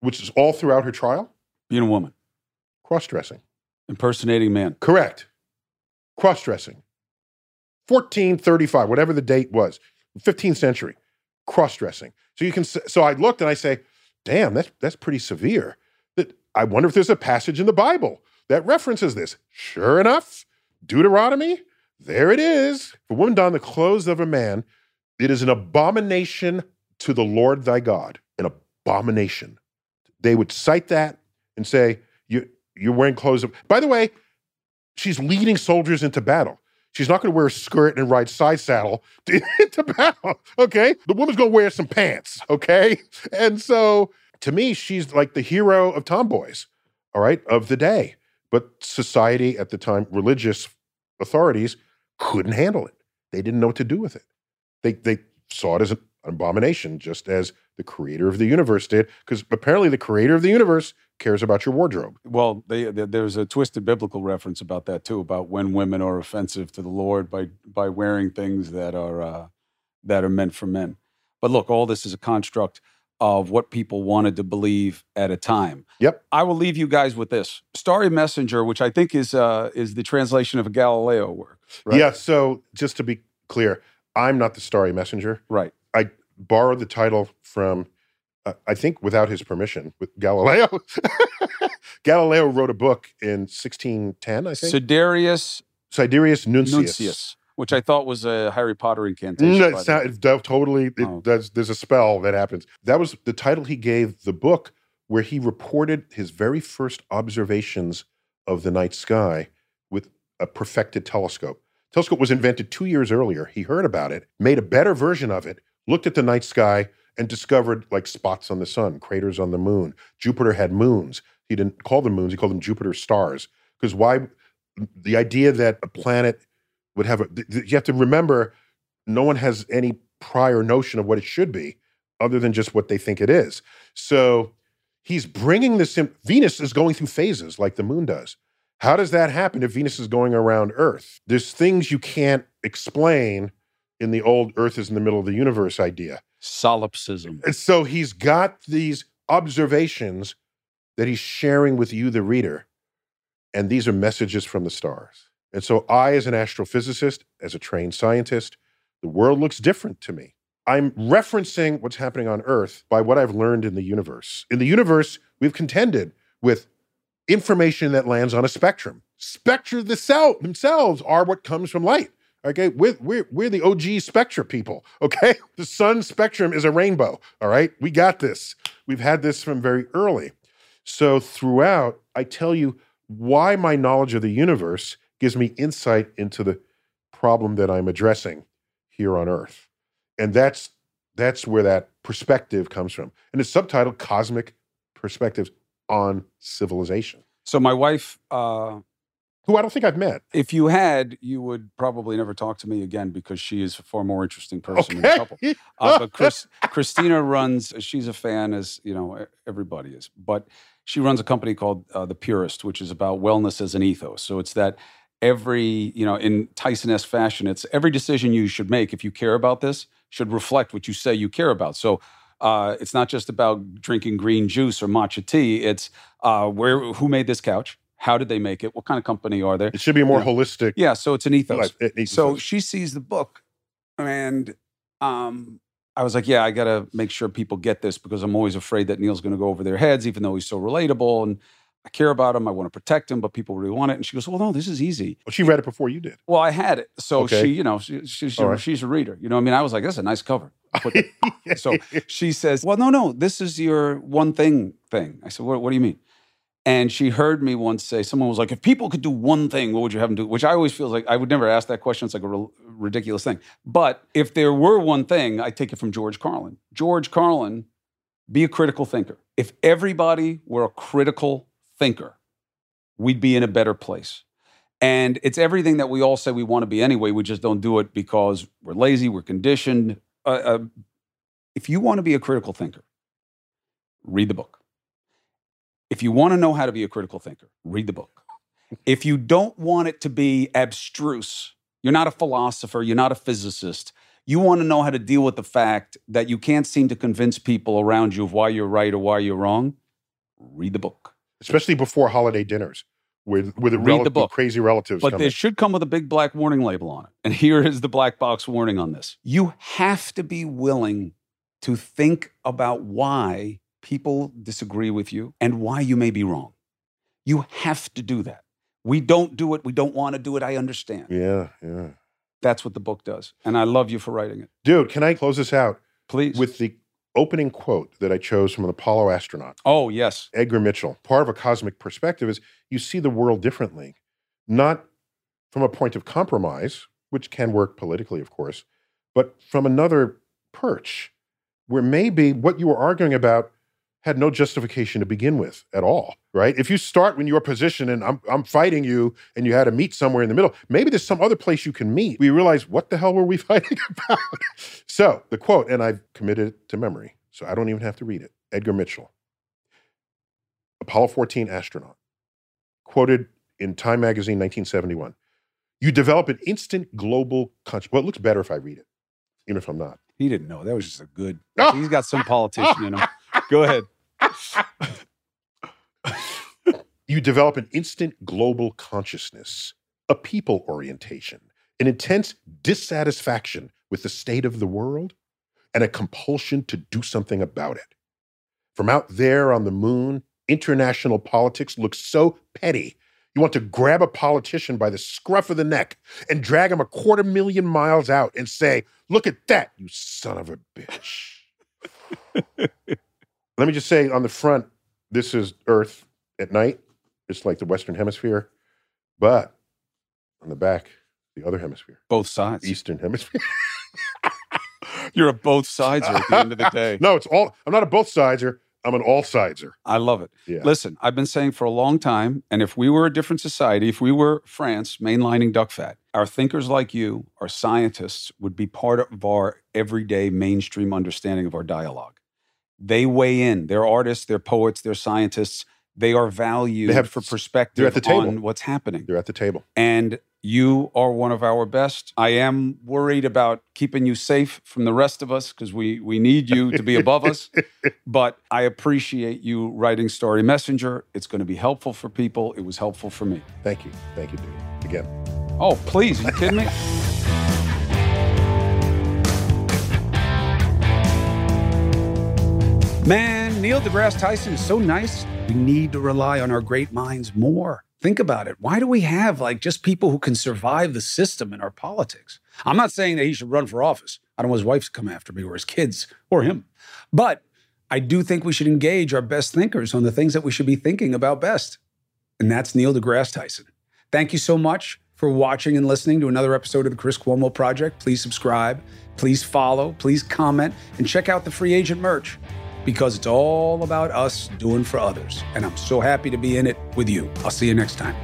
which is all throughout her trial, Being a woman, cross dressing. impersonating man. Correct. Cross dressing. 1435, whatever the date was, 15th century, cross dressing. So you can, so I looked and I say, damn, that's, that's pretty severe. That I wonder if there's a passage in the Bible that references this. Sure enough, Deuteronomy, there it is. If a woman don the clothes of a man, it is an abomination to the Lord thy God. Abomination. They would cite that and say, you, you're wearing clothes of. By the way, she's leading soldiers into battle. She's not going to wear a skirt and ride side saddle into battle. Okay, the woman's going to wear some pants. Okay, and so to me, she's like the hero of tomboys. All right, of the day. But society at the time, religious authorities couldn't handle it. They didn't know what to do with it. They they saw it as an abomination, just as the creator of the universe did. Because apparently, the creator of the universe cares about your wardrobe. Well, they, they, there's a twisted biblical reference about that too, about when women are offensive to the Lord by by wearing things that are uh, that are meant for men. But look, all this is a construct of what people wanted to believe at a time. Yep. I will leave you guys with this Starry Messenger, which I think is uh, is the translation of a Galileo work. Right? Yeah. So just to be clear, I'm not the starry messenger. Right. I borrowed the title from, uh, I think, without his permission, with Galileo. Galileo wrote a book in 1610, I think. Sidereus Sidereus Nuncius. Nuncius, which I thought was a Harry Potter incantation. No, it's not- way. it do- totally. It Oh. does. There's a spell that happens. That was the title he gave the book, where he reported his very first observations of the night sky with a perfected telescope. Telescope was invented two years earlier. He heard about it, made a better version of it, looked at the night sky, and discovered like spots on the sun, craters on the moon. Jupiter had moons. He didn't call them moons. He called them Jupiter stars. Because why? The idea that a planet would have a. You have to remember no one has any prior notion of what it should be other than just what they think it is. So he's bringing this in. Venus is going through phases like the moon does. How does that happen if Venus is going around Earth? There's things you can't explain in the old Earth is in the middle of the universe idea. Solipsism. And so he's got these observations that he's sharing with you, the reader, and these are messages from the stars. And so I, as an astrophysicist, as a trained scientist, the world looks different to me. I'm referencing what's happening on Earth by what I've learned in the universe. In the universe, we've contended with information that lands on a spectrum. Spectra the cell themselves are what comes from light. Okay, we're, we're, we're the OG spectra people. Okay, the sun spectrum is a rainbow. All right, we got this. We've had this from very early. So throughout, I tell you why my knowledge of the universe gives me insight into the problem that I'm addressing here on Earth, and that's that's where that perspective comes from. And it's subtitled "Cosmic Perspectives on Civilization," So my wife, uh, who I don't think I've met. if you had, you would probably never talk to me again because she is a far more interesting person than a Okay. couple. Uh, but Chris, Cristina runs. She's a fan, as you know, everybody is. But she runs a company called uh, The Purist, which is about wellness as an ethos. So it's that every, you know, in Tyson S fashion, it's every decision you should make if you care about this should reflect what you say you care about. So. Uh, it's not just about drinking green juice or matcha tea. It's uh, where who made this couch? How did they make it? What kind of company are they? It should be more holistic. Yeah, so it's an ethos. needs So she sees the book, and um, I was like, "Yeah, I got to make sure people get this because I'm always afraid that Neil's going to go over their heads, even though he's so relatable and I care about him. I want to protect him, but people really want it." And she goes, "Well, no, this is easy." Well, she read it before you did. Well, I had it, so Okay. she, you know, she, she's All a, right. she's a reader. You know, what I mean, I was like, "That's a nice cover." So she says, "Well, no, no, this is your one thing thing." I said, "What, what do you mean?" And she heard me once say, someone was like, "If people could do one thing, what would you have them do?" Which I always feel like I would never ask that question. It's like a ridiculous thing. But if there were one thing, I take it from George Carlin. George Carlin, be a critical thinker. If everybody were a critical thinker, we'd be in a better place. And it's everything that we all say we want to be anyway. We just don't do it because we're lazy, we're conditioned. Uh, uh, if you want to be a critical thinker, read the book. If you want to know how to be a critical thinker, read the book. If you don't want it to be abstruse, you're not a philosopher, you're not a physicist, you want to know how to deal with the fact that you can't seem to convince people around you of why you're right or why you're wrong, read the book. especially before holiday dinners, with with the, Read rel- the book. crazy relatives. But this should come with a big black warning label on it. And here is the black box warning on this. You have to be willing to think about why people disagree with you and why you may be wrong. You have to do that. We don't do it. We don't want to do it. I understand. yeah, yeah. That's what the book does. And I love you for writing it. Dude, can I close this out Please. with the opening quote that I chose from an Apollo astronaut, oh, yes. Edgar Mitchell? Part of a cosmic perspective is you see the world differently, not from a point of compromise, which can work politically, of course, but from another perch where maybe what you were arguing about had no justification to begin with at all, right? If you start when your position and I'm, I'm fighting you and you had to meet somewhere in the middle, maybe there's some other place you can meet. We realize, what the hell were we fighting about? so the quote, and I've committed it to memory, so I don't even have to read it. Edgar Mitchell, Apollo 14 astronaut, quoted in Time Magazine 1971. You develop an instant global conscious. Well, it looks better if I read it, even if I'm not. He didn't know. That was just a good. No. He's got some politician in him. Go ahead. You develop an instant global consciousness, a people orientation, an intense dissatisfaction with the state of the world, and a compulsion to do something about it. From out there on the moon international politics looks so petty. You want to grab a politician by the scruff of the neck and drag him a quarter million miles out and say, Look at that, you son of a bitch. Let me just say on the front, this is Earth at night. It's like the Western Hemisphere. But on the back, the other hemisphere, Both sides. Eastern Hemisphere. You're a both sides at the end of the day. no, it's all, I'm not a both sideser. I'm an all sideser. I love it. Yeah. Listen, I've been saying for a long time, and if we were a different society, if we were France mainlining duck fat, our thinkers like you, our scientists, would be part of our everyday mainstream understanding of our dialogue. They weigh in. They're artists, they're poets, they're scientists. They are valued They have- for perspective they're at the table. on what's happening. They're at the table. And you are one of our best. I am worried about keeping you safe from the rest of us because we we need you to be above us. But I appreciate you writing Starry Messenger. It's going to be helpful for people. It was helpful for me. Thank you. Thank you, dude. Again. Oh, please, are you kidding me? Man, Neil deGrasse Tyson is so nice. We need to rely on our great minds more. Think about it. Why do we have like just people who can survive the system in our politics? I'm not saying that he should run for office. I don't want his wife to come after me or his kids or him. But I do think we should engage our best thinkers on the things that we should be thinking about best. And that's Neil deGrasse Tyson. Thank you so much for watching and listening to another episode of the Chris Cuomo Project. Please subscribe, please follow, please comment, and check out the free agent merch because it's all about us doing for others. And I'm so happy to be in it with you. I'll see you next time.